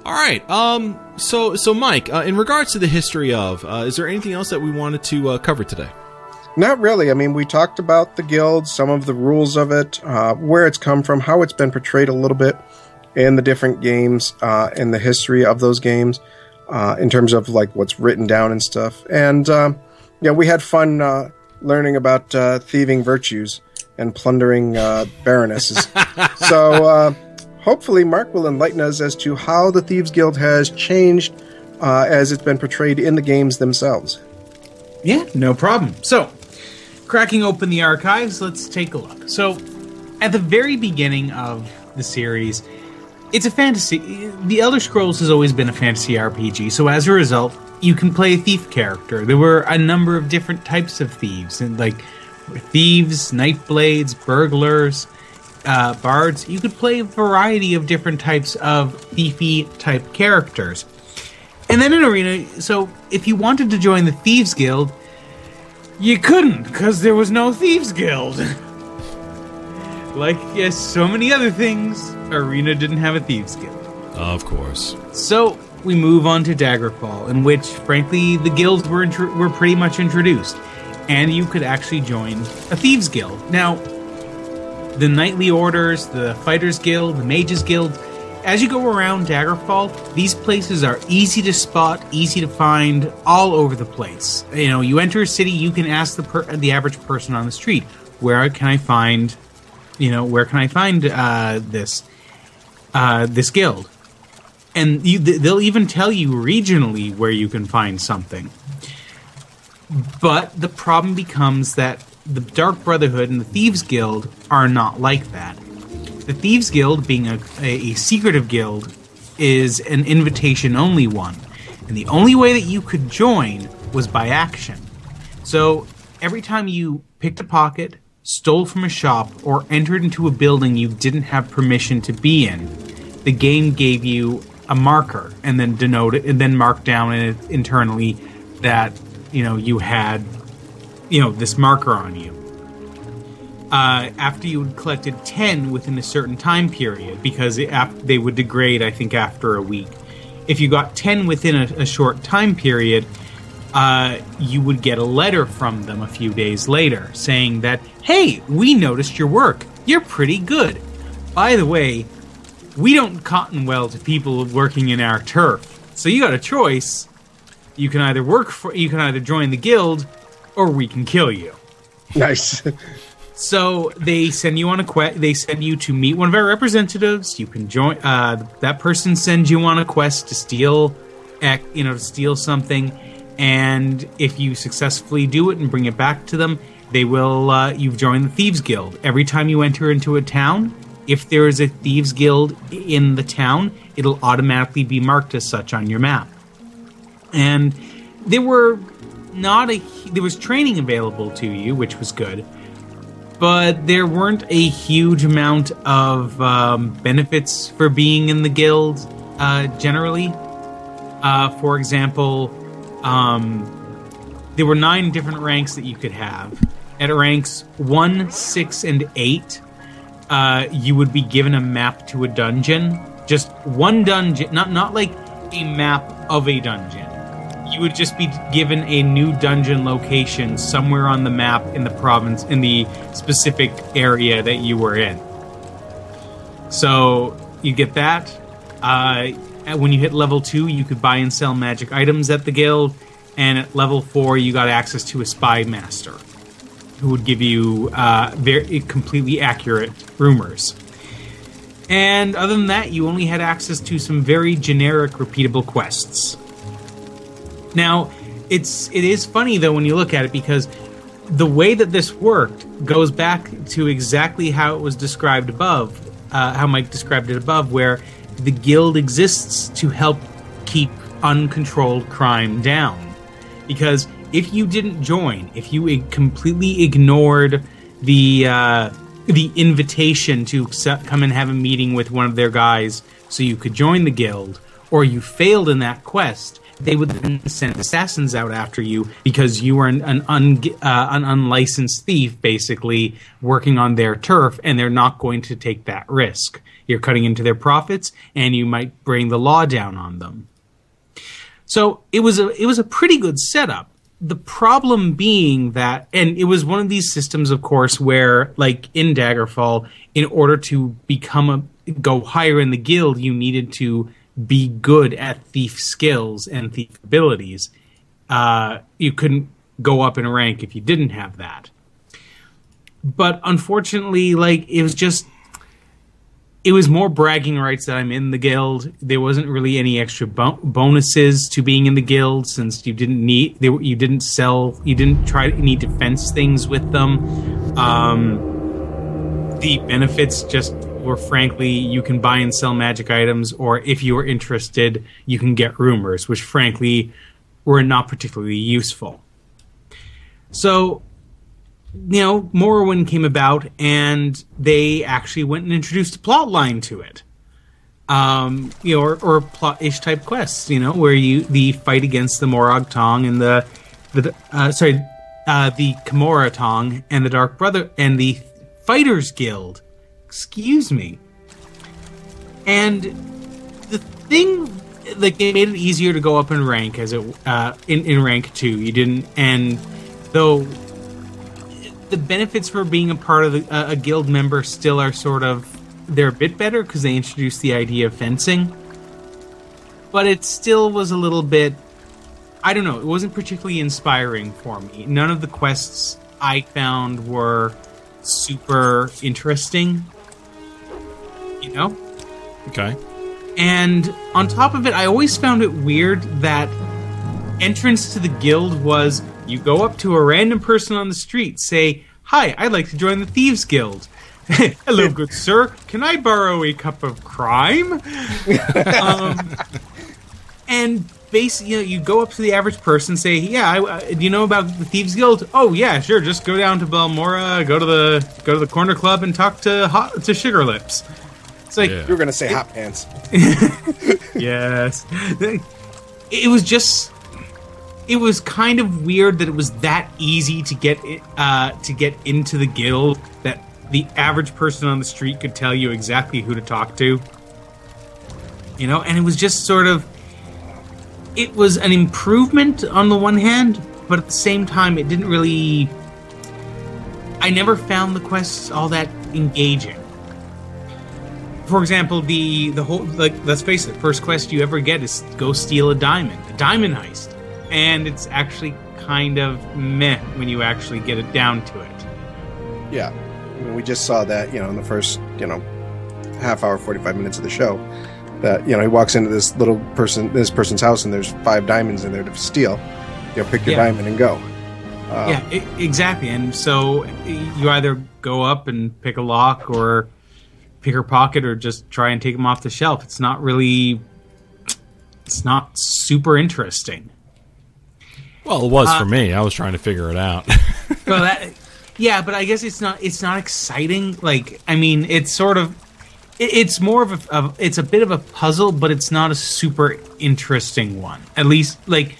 All right. Um. So, so Mike, uh, in regards to the history of, uh, is there anything else that we wanted to uh, cover today? Not really. I mean, we talked about the guild, some of the rules of it, uh, where it's come from, how it's been portrayed a little bit in the different games, uh, and the history of those games, uh, in terms of like what's written down and stuff. And um, yeah, we had fun uh, learning about uh, thieving virtues and plundering uh, baronesses. so uh, hopefully, Mark will enlighten us as to how the Thieves Guild has changed uh, as it's been portrayed in the games themselves. Yeah, no problem. So, cracking open the archives, let's take a look. So, at the very beginning of the series, it's a fantasy. The Elder Scrolls has always been a fantasy RPG, so as a result, you can play a thief character. There were a number of different types of thieves, and like thieves, nightblades, burglars, uh, bards. You could play a variety of different types of thiefy type characters. And then in Arena, so if you wanted to join the Thieves Guild, you couldn't because there was no Thieves Guild. like yes, so many other things, Arena didn't have a Thieves Guild. Of course. So we move on to Daggerfall, in which, frankly, the guilds were intro- were pretty much introduced, and you could actually join a thieves guild. Now, the knightly orders, the fighters guild, the mages guild. As you go around Daggerfall, these places are easy to spot, easy to find, all over the place. You know, you enter a city, you can ask the per- the average person on the street, "Where can I find, you know, where can I find uh, this uh, this guild?" and you, they'll even tell you regionally where you can find something. But the problem becomes that the Dark Brotherhood and the Thieves Guild are not like that. The Thieves Guild, being a, a, a secretive guild, is an invitation only one. And the only way that you could join was by action. So every time you picked a pocket, stole from a shop, or entered into a building you didn't have permission to be in, the game gave you a marker and then denote it and then mark down internally that you know you had you know this marker on you. Uh, after you had collected 10 within a certain time period because it, they would degrade i think after a week. If you got 10 within a, a short time period uh, you would get a letter from them a few days later saying that hey we noticed your work. You're pretty good. By the way we don't cotton well to people working in our turf. So you got a choice. You can either work for, you can either join the guild, or we can kill you. Nice. so they send you on a quest. They send you to meet one of our representatives. You can join. Uh, that person sends you on a quest to steal, you know, to steal something, and if you successfully do it and bring it back to them, they will. Uh, you've joined the thieves guild. Every time you enter into a town, if there is a thieves guild in the town, it'll automatically be marked as such on your map. And there were not a there was training available to you, which was good, but there weren't a huge amount of um, benefits for being in the guild uh, generally. Uh, for example, um, there were nine different ranks that you could have. At ranks one, six, and eight, uh, you would be given a map to a dungeon. Just one dungeon, not not like a map of a dungeon. You would just be given a new dungeon location somewhere on the map in the province, in the specific area that you were in. So you get that. Uh, when you hit level two, you could buy and sell magic items at the guild, and at level four, you got access to a spy master, who would give you uh, very completely accurate rumors. And other than that, you only had access to some very generic, repeatable quests. Now, it's it is funny though when you look at it because the way that this worked goes back to exactly how it was described above, uh, how Mike described it above, where the guild exists to help keep uncontrolled crime down. Because if you didn't join, if you completely ignored the uh, the invitation to come and have a meeting with one of their guys so you could join the guild, or you failed in that quest, they would then send assassins out after you because you were an, an, un, uh, an unlicensed thief, basically working on their turf, and they're not going to take that risk. You're cutting into their profits, and you might bring the law down on them. So it was a it was a pretty good setup. The problem being that, and it was one of these systems, of course, where like in Daggerfall, in order to become a go higher in the guild, you needed to be good at thief skills and thief abilities. Uh, you couldn't go up in rank if you didn't have that. But unfortunately, like it was just it was more bragging rights that I'm in the guild. There wasn't really any extra bo- bonuses to being in the guild since you didn't need they, you didn't sell you didn't try any defense things with them. Um, the benefits just were frankly you can buy and sell magic items, or if you are interested, you can get rumors, which frankly were not particularly useful. So you know, Morrowind came about, and they actually went and introduced a plot line to it. Um, you know, or, or plot-ish type quests, you know, where you the fight against the Morag Tong and the the uh, sorry, uh, the Camonna Tong and the Dark Brother and the Fighters Guild. Excuse me. And the thing, like, it made it easier to go up in rank as it uh, in in rank two. You didn't, and though the benefits for being a part of the, uh, a guild member still are sort of they're a bit better because they introduced the idea of fencing. But it still was a little bit i don't know it wasn't particularly inspiring for me. None of the quests i found were super interesting you know? Okay. and on top of it, I always found it weird that entrance to the guild was you go up to a random person on the street, say, Hi, I'd like to join the Thieves Guild. Hello, good sir. Can I borrow a cup of crime? um, and basically, you know, you go up to the average person, say, "Yeah, I, uh, do you know about the Thieves Guild?" Oh, yeah, sure. Just go down to Balmora, go to the go to the corner club, and talk to hot, to Sugar Lips. It's like, Yeah. You were gonna say hot pants. yes. It was just it was kind of weird that it was that easy to get uh, to get into the guild that the average person on the street could tell you exactly who to talk to. You know, and it was just sort of it was an improvement on the one hand, but at the same time it didn't really I never found the quests all that engaging for example, the the whole like let's face it, first quest you ever get is go steal a diamond, a diamond heist, and it's actually kind of meh when you actually get it down to it. Yeah, I mean, we just saw that you know in the first you know half hour, forty five minutes of the show. That you know he walks into this little person, this person's house, and there's five diamonds in there to steal, you know, pick your Yeah. diamond and go. Uh, yeah, exactly. And so you either go up and pick a lock or pick her pocket or just try and take them off the shelf. It's not really it's not super interesting. Well, it was Uh, for me. I was trying to figure it out. well, that, yeah, but I guess it's not. It's not exciting. Like, I mean, it's sort of. It, it's more of a, of. It's a bit of a puzzle, but it's not a super interesting one. At least, like,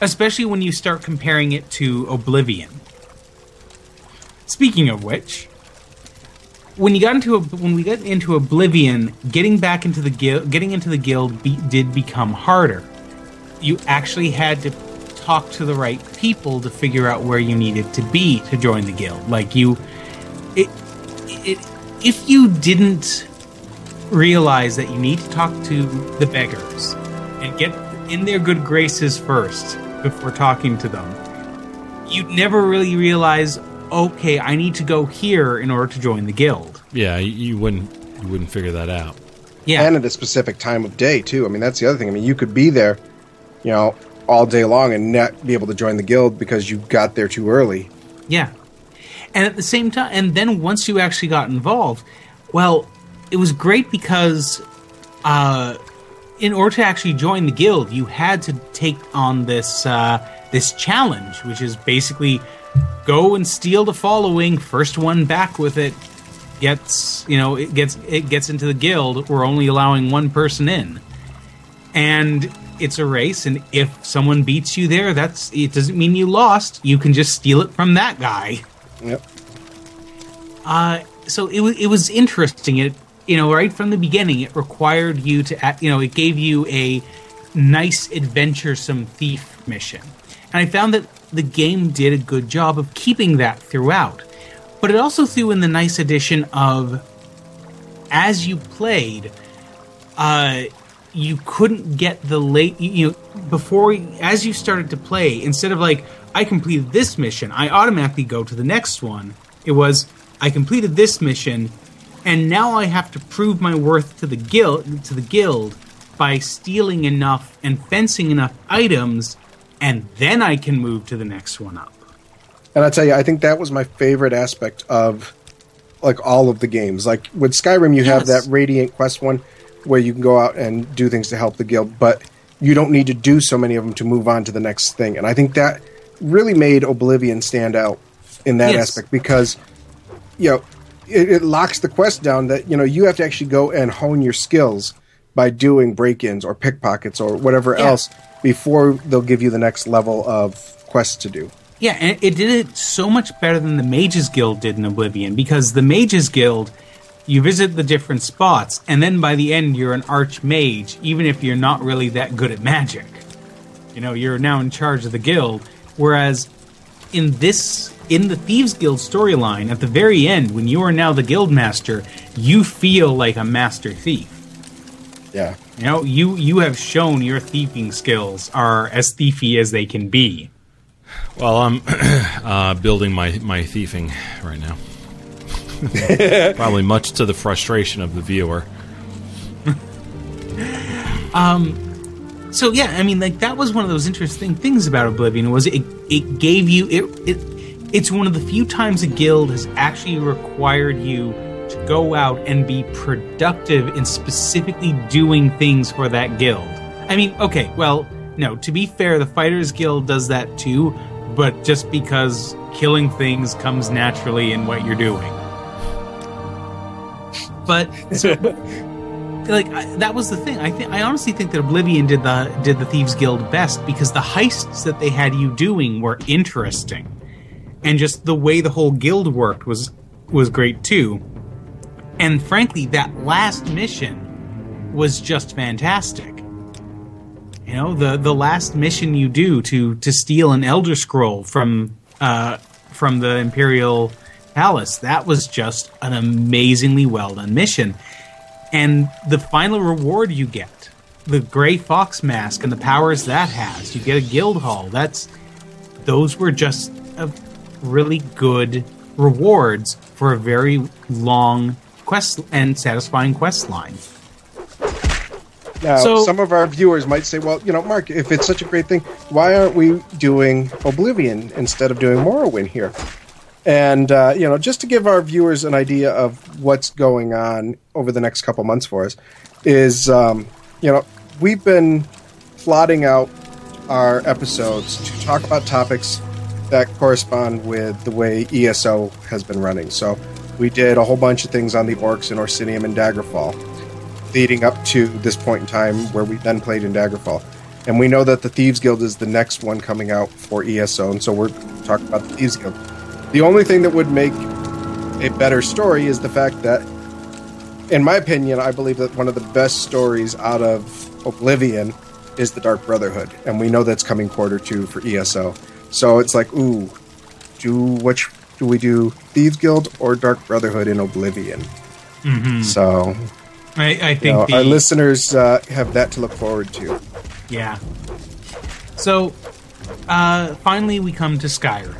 especially when you start comparing it to Oblivion. Speaking of which, when you got into a, when we got into Oblivion, getting back into the guild, getting into the guild be, did become harder. You actually had to talk to the right people to figure out where you needed to be to join the guild. Like you, it, it, if you didn't realize that you need to talk to the beggars and get in their good graces first before talking to them, you'd never really realize. Okay, I need to go here in order to join the guild. yeah, you, you wouldn't you wouldn't figure that out. Yeah, and at a specific time of day too. I mean, that's the other thing. I mean, you could be there, you know, all day long and not be able to join the guild because you got there too early. Yeah. And at the same time, and then once you actually got involved, well, it was great because uh, in order to actually join the guild, you had to take on this uh, this challenge, which is basically go and steal the following. First one back with it gets you know it gets it gets into the guild. We're only allowing one person in, and it's a race. And if someone beats you there, that's it. Doesn't mean you lost. You can just steal it from that guy. Yep. Uh, so it was it was interesting. It you know right from the beginning, it required you to act, you know it gave you a nice adventuresome thief mission, and I found that the game did a good job of keeping that throughout. But it also threw in the nice addition of as you played, uh, you couldn't get the late you, know before as you started to play instead of like I completed this mission, I automatically go to the next one. It was I completed this mission, and now I have to prove my worth to the guild to the guild by stealing enough and fencing enough items, and then I can move to the next one up. And I tell you, I think that was my favorite aspect of like all of the games. Like with Skyrim, you have that Radiant Quest one where you can go out and do things to help the guild, but you don't need to do so many of them to move on to the next thing. And I think that really made Oblivion stand out in that Yes. aspect because you know it, it locks the quest down that you know you have to actually go and hone your skills by doing break-ins or pickpockets or whatever Yeah. else before they'll give you the next level of quests to do. Yeah, and it did it so much better than the Mages Guild did in Oblivion because the Mages Guild, you visit the different spots, and then by the end you're an archmage, even if you're not really that good at magic. You know, you're now in charge of the guild. Whereas in this, in the Thieves Guild storyline, at the very end, when you are now the guild master, you feel like a master thief. Yeah. You know, you you have shown your thieving skills are as thiefy as they can be. Well, I'm uh, building my, my thieving right now. Probably much to the frustration of the viewer. um, so yeah i mean like that was one of those interesting things about oblivion was it it gave you it, it it's one of the few times a guild has actually required you to go out and be productive in specifically doing things for that guild i mean okay well no to be fair the fighters guild does that too but just because killing things comes naturally in what you're doing but so like I, that was the thing. I think I honestly think that Oblivion did the did the Thieves Guild best because the heists that they had you doing were interesting, and just the way the whole guild worked was was great too. And frankly, that last mission was just fantastic. You know, the the last mission you do to to steal an Elder Scroll from uh, from the Imperial Palace that was just an amazingly well done mission. And the final reward you get the gray fox mask and the powers that has you get a guild hall. That's those were just a really good rewards for a very long quest and satisfying quest line. Now, So- some of our viewers might say, well, you know, Mark, if it's such a great thing, why aren't we doing Oblivion instead of doing Morrowind here? And, uh, you know, just to give our viewers an idea of what's going on over the next couple months for us, is, um, you know, we've been plotting out our episodes to talk about topics that correspond with the way ESO has been running. So we did a whole bunch of things on the orcs in Orsinium and Daggerfall leading up to this point in time where we then played in Daggerfall. And we know that the Thieves Guild is the next one coming out for ESO, and so we're talking about the Thieves Guild. The only thing that would make a better story is the fact that, in my opinion, I believe that one of the best stories out of Oblivion is the Dark Brotherhood, and we know that's coming quarter two for ESO. So it's like, ooh, do which do we do Thieves Guild or Dark Brotherhood in Oblivion? So I, I you think know, the, our listeners uh, have that to look forward to. Yeah. So, uh, finally, we come to Skyrim.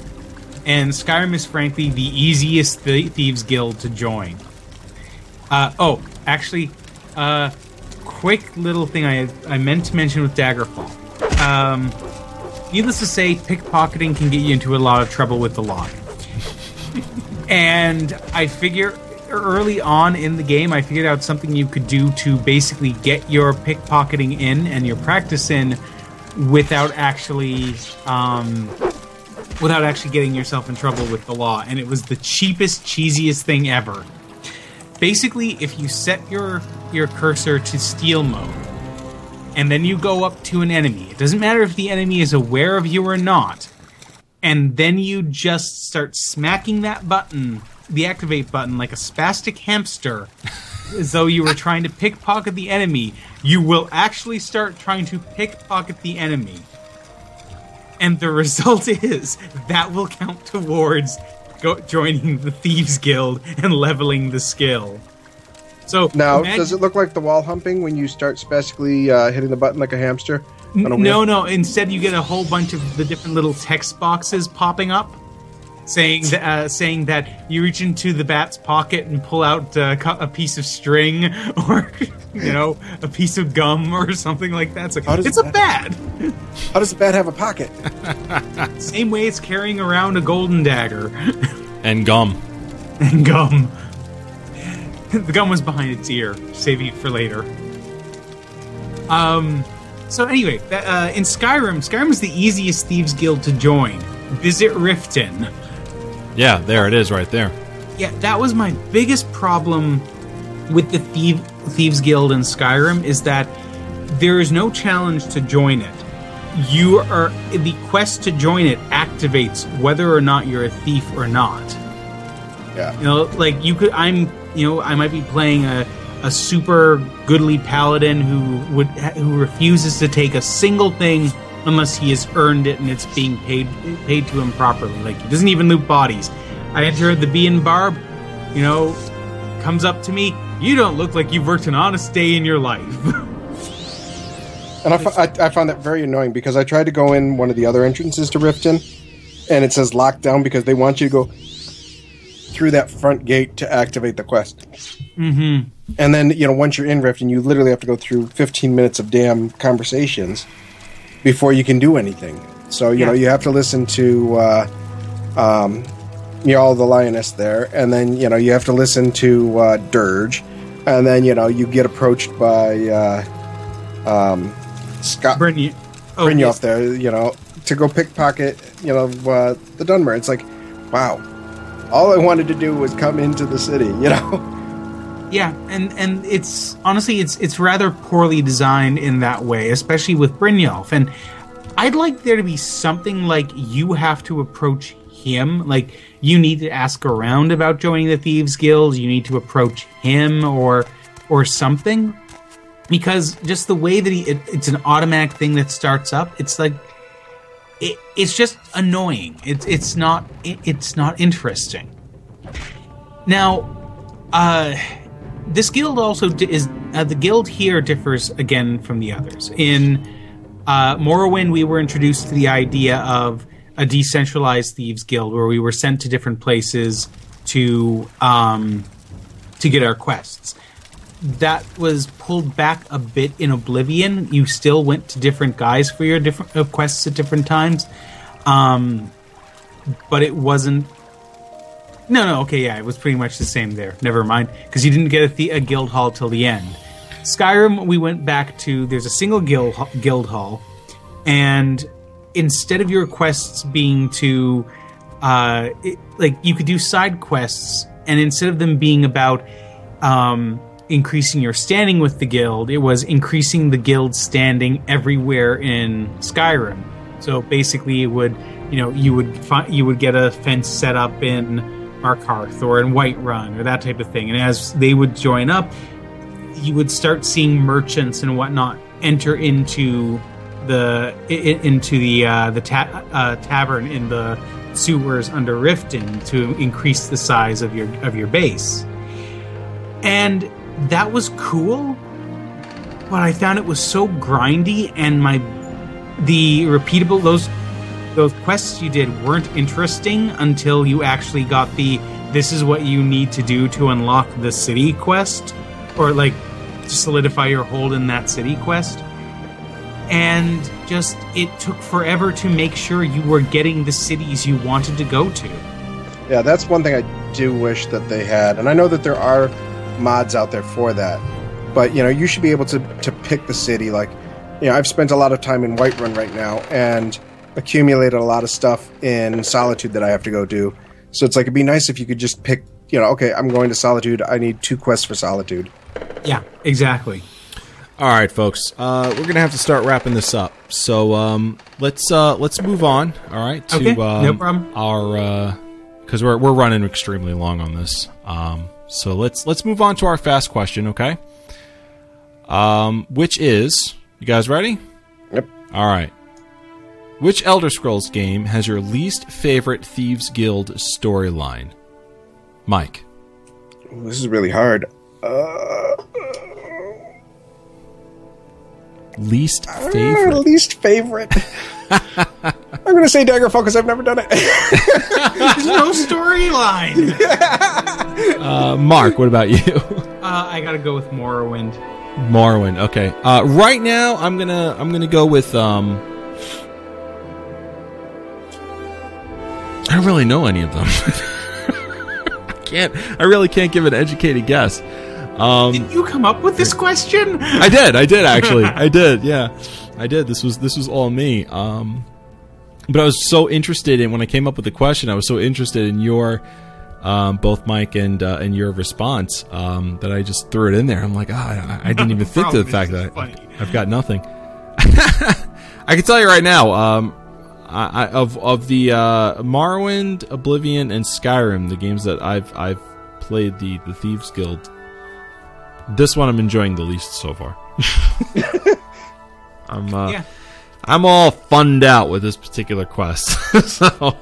And Skyrim is frankly the easiest th- Thieves Guild to join. Uh, oh, actually, uh, quick little thing I, I meant to mention with Daggerfall. Um, needless to say, pickpocketing can get you into a lot of trouble with the law. and I figure early on in the game, I figured out something you could do to basically get your pickpocketing in and your practice in without actually um, without actually getting yourself in trouble with the law. And it was the cheapest, cheesiest thing ever. Basically, if you set your your cursor to steal mode, and then you go up to an enemy, it doesn't matter if the enemy is aware of you or not and then you just start smacking that button, the activate button, like a spastic hamster, as though you were trying to pickpocket the enemy, you will actually start trying to pickpocket the enemy. And the result is that will count towards go- joining the Thieves Guild and leveling the skill. So Now, imagine- does it look like the wall humping when you start specifically uh, hitting the button like a hamster? a no, no. Instead, you get a whole bunch of the different little text boxes popping up, saying that, uh, saying that you reach into the bat's pocket and pull out uh, a piece of string, or you know, a piece of gum or something like that. So How does it's a bat. How does a bat have a pocket? Same way it's carrying around a golden dagger And gum. and gum. the gum was behind its ear, saving it for later. Um. So anyway, that, uh, in Skyrim, Skyrim is the easiest thieves guild to join. Visit Riften. Yeah, there it is right there. Yeah, that was my biggest problem with the Thief, Thieves Guild in Skyrim is that there is no challenge to join it. You are the quest to join it activates whether or not you're a thief or not. Yeah. You know, like you could I'm you know, I might be playing a a super goodly paladin who would who refuses to take a single thing unless he has earned it and it's being paid paid to him properly. Like he doesn't even loot bodies. I enter the bee and barb, you know, comes up to me. You don't look like you've worked an honest day in your life. And I, fo- I, I found that very annoying because I tried to go in one of the other entrances to Riften, and it says locked down because they want you to go through that front gate to activate the quest. Mm-hmm. And then, you know, once you're in Riften, you literally have to go through 15 minutes of damn conversations before you can do anything. So, you Yeah. know, you have to listen to uh, um, Jarl the Lioness there, and then, you know, you have to listen to uh, Dirge, and then, you know, you get approached by uh, um, Scott Bryn, oh, Brynjolf yes. there, you know, to go pickpocket, you know, uh, the Dunmer. It's like, wow. All I wanted to do was come into the city, you know. Yeah, and and it's honestly it's it's rather poorly designed in that way, especially with Brynjolf. And I'd like there to be something like you have to approach him, like you need to ask around about joining the Thieves Guild, you need to approach him or or something. Because just the way that he it, it's an automatic thing that starts up, it's like it, it's just annoying. It's it's not it, it's not interesting. Now, uh this guild also is uh, the guild here differs again from the others. In uh, Morrowind, we were introduced to the idea of a decentralized thieves guild, where we were sent to different places to um, to get our quests. that was pulled back a bit in Oblivion. You still went to different guys for your different uh, quests at different times, um, but it wasn't. No, no, okay, yeah, it was pretty much the same there. Never mind, because you didn't get a, the- a guild hall till the end. Skyrim, we went back to there's a single guild guild hall, and instead of your quests being to uh, it, like you could do side quests, and instead of them being about um, increasing your standing with the guild, it was increasing the guild standing everywhere in Skyrim. So basically, it would you know you would find you would get a fence set up in Markarth or in Whiterun or that type of thing, and as they would join up, you would start seeing merchants and whatnot enter into the into the uh, the ta- uh, tavern in the sewers under Riften to increase the size of your of your base, and that was cool. But I found it was so grindy, and my the repeatable those those quests you did weren't interesting until you actually got the this is what you need to do to unlock the city quest or like to solidify your hold in that city quest and just it took forever to make sure you were getting the cities you wanted to go to Yeah, that's one thing I do wish that they had, and I know that there are mods out there for that. But you know, you should be able to to pick the city. Like, you know, I've spent a lot of time in Whiterun right now, and accumulated a lot of stuff in Solitude that I have to go do. So it's like it'd be nice if you could just pick. You know, okay, I'm going to Solitude. I need two quests for Solitude. yeah exactly All right, folks. Uh, we're gonna have to start wrapping this up. So um, let's uh, let's move on. All right, to Okay, um, no problem. our because we're we're running extremely long on this. Um, so let's let's move on to our fast question. Okay. Um, which is you guys ready? Yep. All right. Which Elder Scrolls game has your least favorite Thieves Guild storyline? Mike. This is really hard. Uh, Least uh, favorite. least favorite. I'm going to say Daggerfall because I've never done it. there's no storyline Uh, Mark, what about you? uh, i gotta go with morrowind Morrowind. Okay. Uh, right now, I'm gonna I'm gonna go with um. I don't really know any of them. I can't. I really can't give an educated guess. Um, did you come up with this question I did. I did actually. I did. Yeah, I did. This was this was all me. Um, but I was so interested in when I came up with the question. I was so interested in your, um, both Mike and uh, and your response um, that I just threw it in there. I'm like, ah, I, I didn't even think to the fact that. I, I've got nothing. I can tell you right now. Um, I, I, of of the uh, Morrowind, Oblivion, and Skyrim, the games that I've I've played the the Thieves Guild. This one I'm enjoying the least so far. I'm uh, Yeah. I'm all funned out with this particular quest. so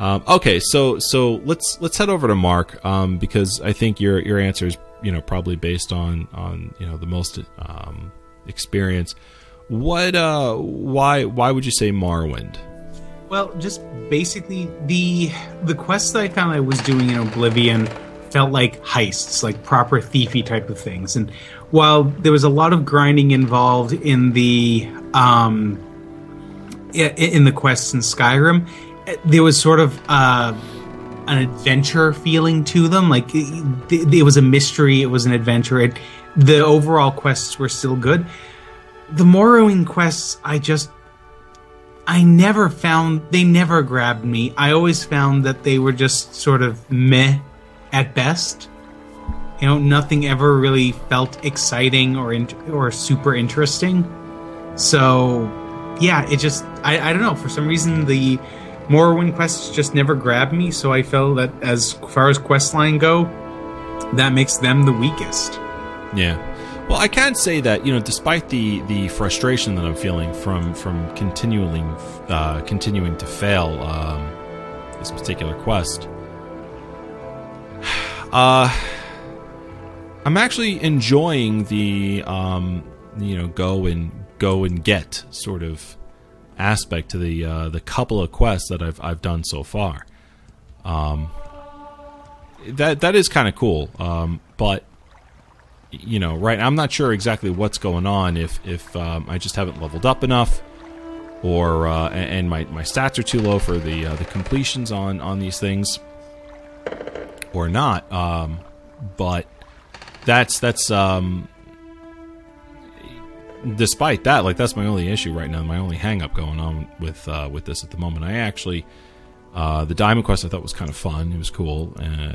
um, okay, so so let's let's head over to Mark um, because I think your your answer is you know probably based on on you know the most um, experience. What uh why why would you say Morrowind? Well, just basically the the quests that I found I was doing in Oblivion felt like heists, like proper thiefy type of things. And while there was a lot of grinding involved in the um in the quests in Skyrim, eh, there was sort of uh an adventure feeling to them. Like it it was a mystery, it was an adventure. It, the overall quests were still good. The Morrowind quests, I just I never found they never grabbed me. I always found that they were just sort of meh at best. You know, nothing ever really felt exciting or in, or super interesting. So, yeah, it just I, I don't know for some reason the Morrowind quests just never grabbed me. So I felt that as far as questline go, that makes them the weakest. Yeah. Well, I can say that you know, despite the the frustration that I'm feeling from from continuing uh, continuing to fail um, this particular quest, uh, I'm actually enjoying the um, you know go and go and get sort of aspect to the uh, the couple of quests that I've I've done so far. Um, that that is kind of cool, um, but you know, right? I'm not sure exactly what's going on. If if um, I just haven't leveled up enough, or uh, and my, my stats are too low for the uh, the completions on on these things, or not. Um, but that's that's um, despite that, like that's my only issue right now. My only hang up going on with uh, with this at the moment. I actually uh, the diamond quest I thought was kind of fun. It was cool. Uh,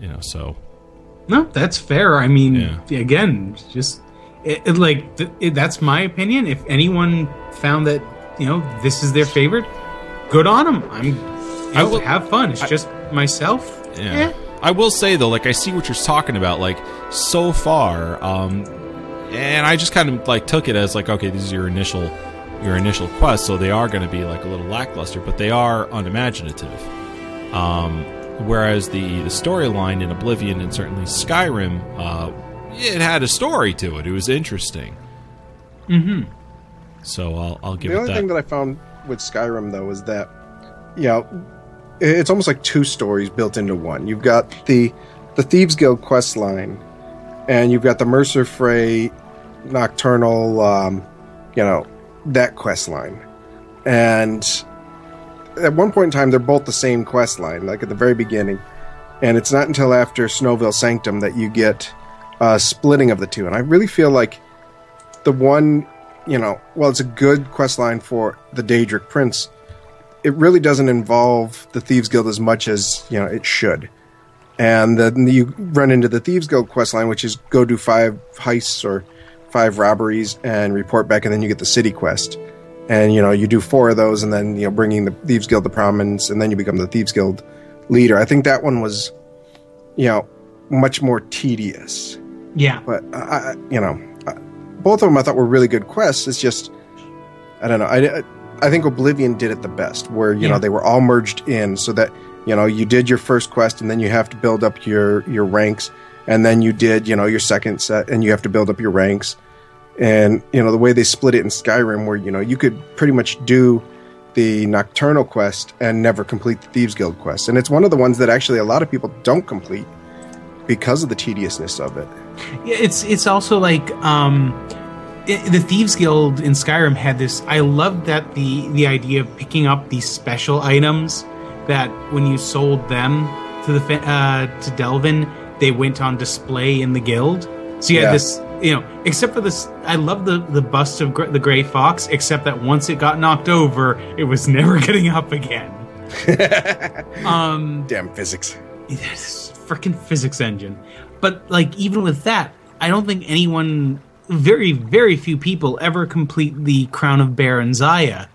You know, so No, that's fair. I mean, Yeah. again, just it, it, like th- it, that's my opinion. If anyone found that you know this is their favorite, good on them. I'm. I know, will- have fun. It's just myself. Yeah. Eh. I will say though, like I see what you're talking about. Like so far, um, and I just kind of like took it as like, okay, this is your initial your initial quest, so they are going to be like a little lackluster, but they are unimaginative. Um, whereas the the storyline in Oblivion and certainly Skyrim, uh, it had a story to it. It was interesting. Mm-hmm. So I'll I'll give The it only that. thing that I found with Skyrim though is that, you know, it's almost like two stories built into one. You've got the the Thieves Guild quest line, and you've got the Mercer Frey Nocturnal, um, you know, that quest line. And at one point in time, they're both the same quest line, like at the very beginning. And it's not until after Snow Veil Sanctum that you get a splitting of the two. And I really feel like the one you know, well, it's a good quest line for the Daedric Prince. It really doesn't involve the Thieves Guild as much as you know it should. And then you run into the Thieves Guild quest line, which is go do five heists or five robberies and report back, and then you get the city quest. And you know, you do four of those, and then you know, bringing the Thieves Guild to prominence, and then you become the Thieves Guild leader. I think that one was, you know, much more tedious Yeah. but I, you know, both of them I thought were really good quests. It's just, I don't know. I, I think Oblivion did it the best, where you Yeah. know they were all merged in, so that you know you did your first quest, and then you have to build up your your ranks, and then you did you know your second set, and you have to build up your ranks, and you know the way they split it in Skyrim, where you know you could pretty much do the Nocturnal quest and never complete the Thieves Guild quest, and it's one of the ones that actually a lot of people don't complete because of the tediousness of it. Yeah, it's it's also like um i the thieves guild in skyrim had this i loved that the the idea of picking up these special items that when you sold them to the uh to delvin they went on display in the guild so you Yeah. had this you know except for this i love the the bust of gr- the gray fox except that once it got knocked over it was never getting up again um Damn physics. this freaking physics engine. But like even with that, I don't think anyone very, very few people ever complete the Crown of Barenziah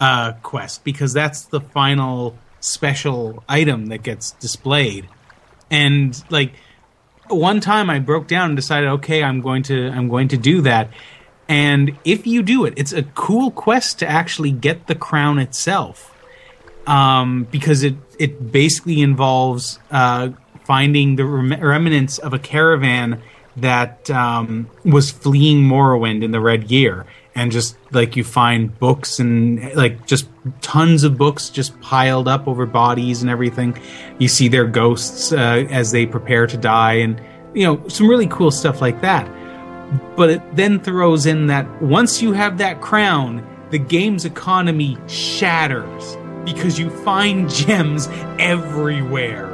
uh, quest because that's the final special item that gets displayed. And like one time I broke down and decided, okay, I'm going to I'm going to do that. And if you do it, it's a cool quest to actually get the crown itself um, because it it basically involves uh, finding the rem- remnants of a caravan that um, was fleeing Morrowind in the Red Year, and just like you find books and like just tons of books just piled up over bodies and everything. You see their ghosts uh, as they prepare to die, and you know some really cool stuff like that but it then throws in that once you have that crown, the game's economy shatters because you find gems everywhere.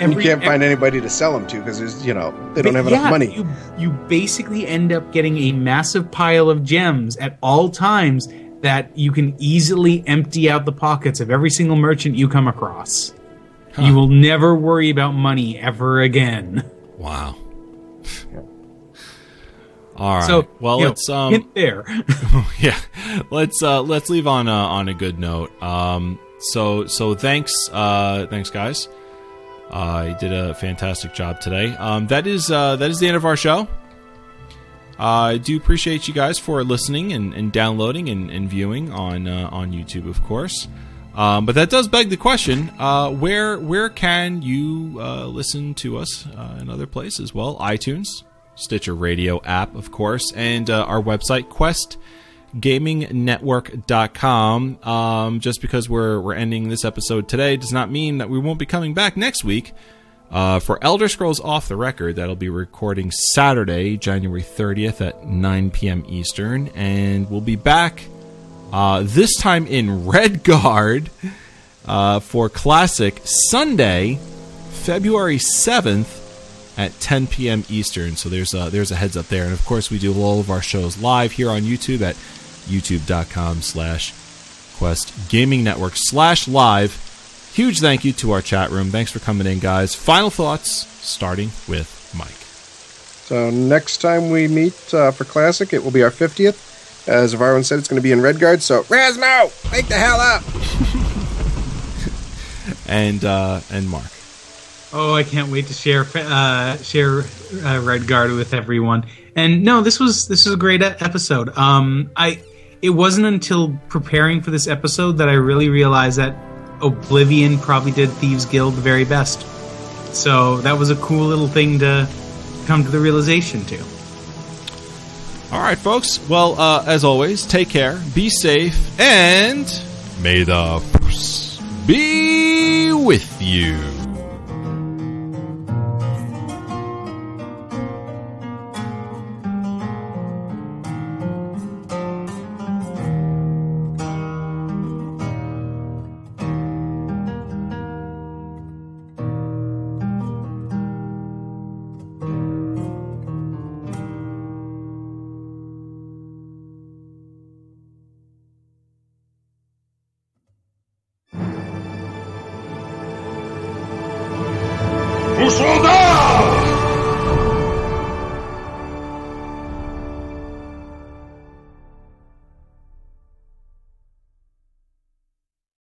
And you can't find anybody to sell them to because you know they don't have enough money. You you basically end up getting a massive pile of gems at all times that you can easily empty out the pockets of every single merchant you come across. You will never worry about money ever again. Wow. All right. So, well, let's um, hint there. yeah, let's uh, let's leave on a, on a good note. Um, so so thanks uh, thanks guys. Uh, you did a fantastic job today. Um, that is uh, that is the end of our show. Uh, I do appreciate you guys for listening and, and downloading and, and viewing on uh, on YouTube, of course. Um, but that does beg the question: uh, where where can you uh, listen to us in other places? Well, iTunes, Stitcher Radio app, of course, and our website QuestGamingNetwork.com. Um, just because we're we're ending this episode today does not mean that we won't be coming back next week. Uh, for Elder Scrolls Off the Record, that'll be recording Saturday, January 30th at 9 p.m. Eastern, and we'll be back uh, this time in Redguard uh, for Classic Sunday, February 7th at 10 p.m. Eastern. So there's a, there's a heads up there, and of course we do all of our shows live here on YouTube at youtube.com slash Quest Gaming Network slash live. Huge thank you to our chat room. Thanks for coming in, guys. Final thoughts, starting with Mike. So next time we meet uh, for Classic, it will be our 50th. As Varun said, it's going to be in Redguard, so Rasmo, wake the hell up! And uh, and Mark. Oh, I can't wait to share uh, share uh, Redguard with everyone. And no, this was this was a great episode. Um, I it wasn't until preparing for this episode that I really realized that Oblivion probably did Thieves Guild the very best. So that was a cool little thing to come to the realization to. All right, folks. Well, uh, as always, take care, be safe, and may the force be with you.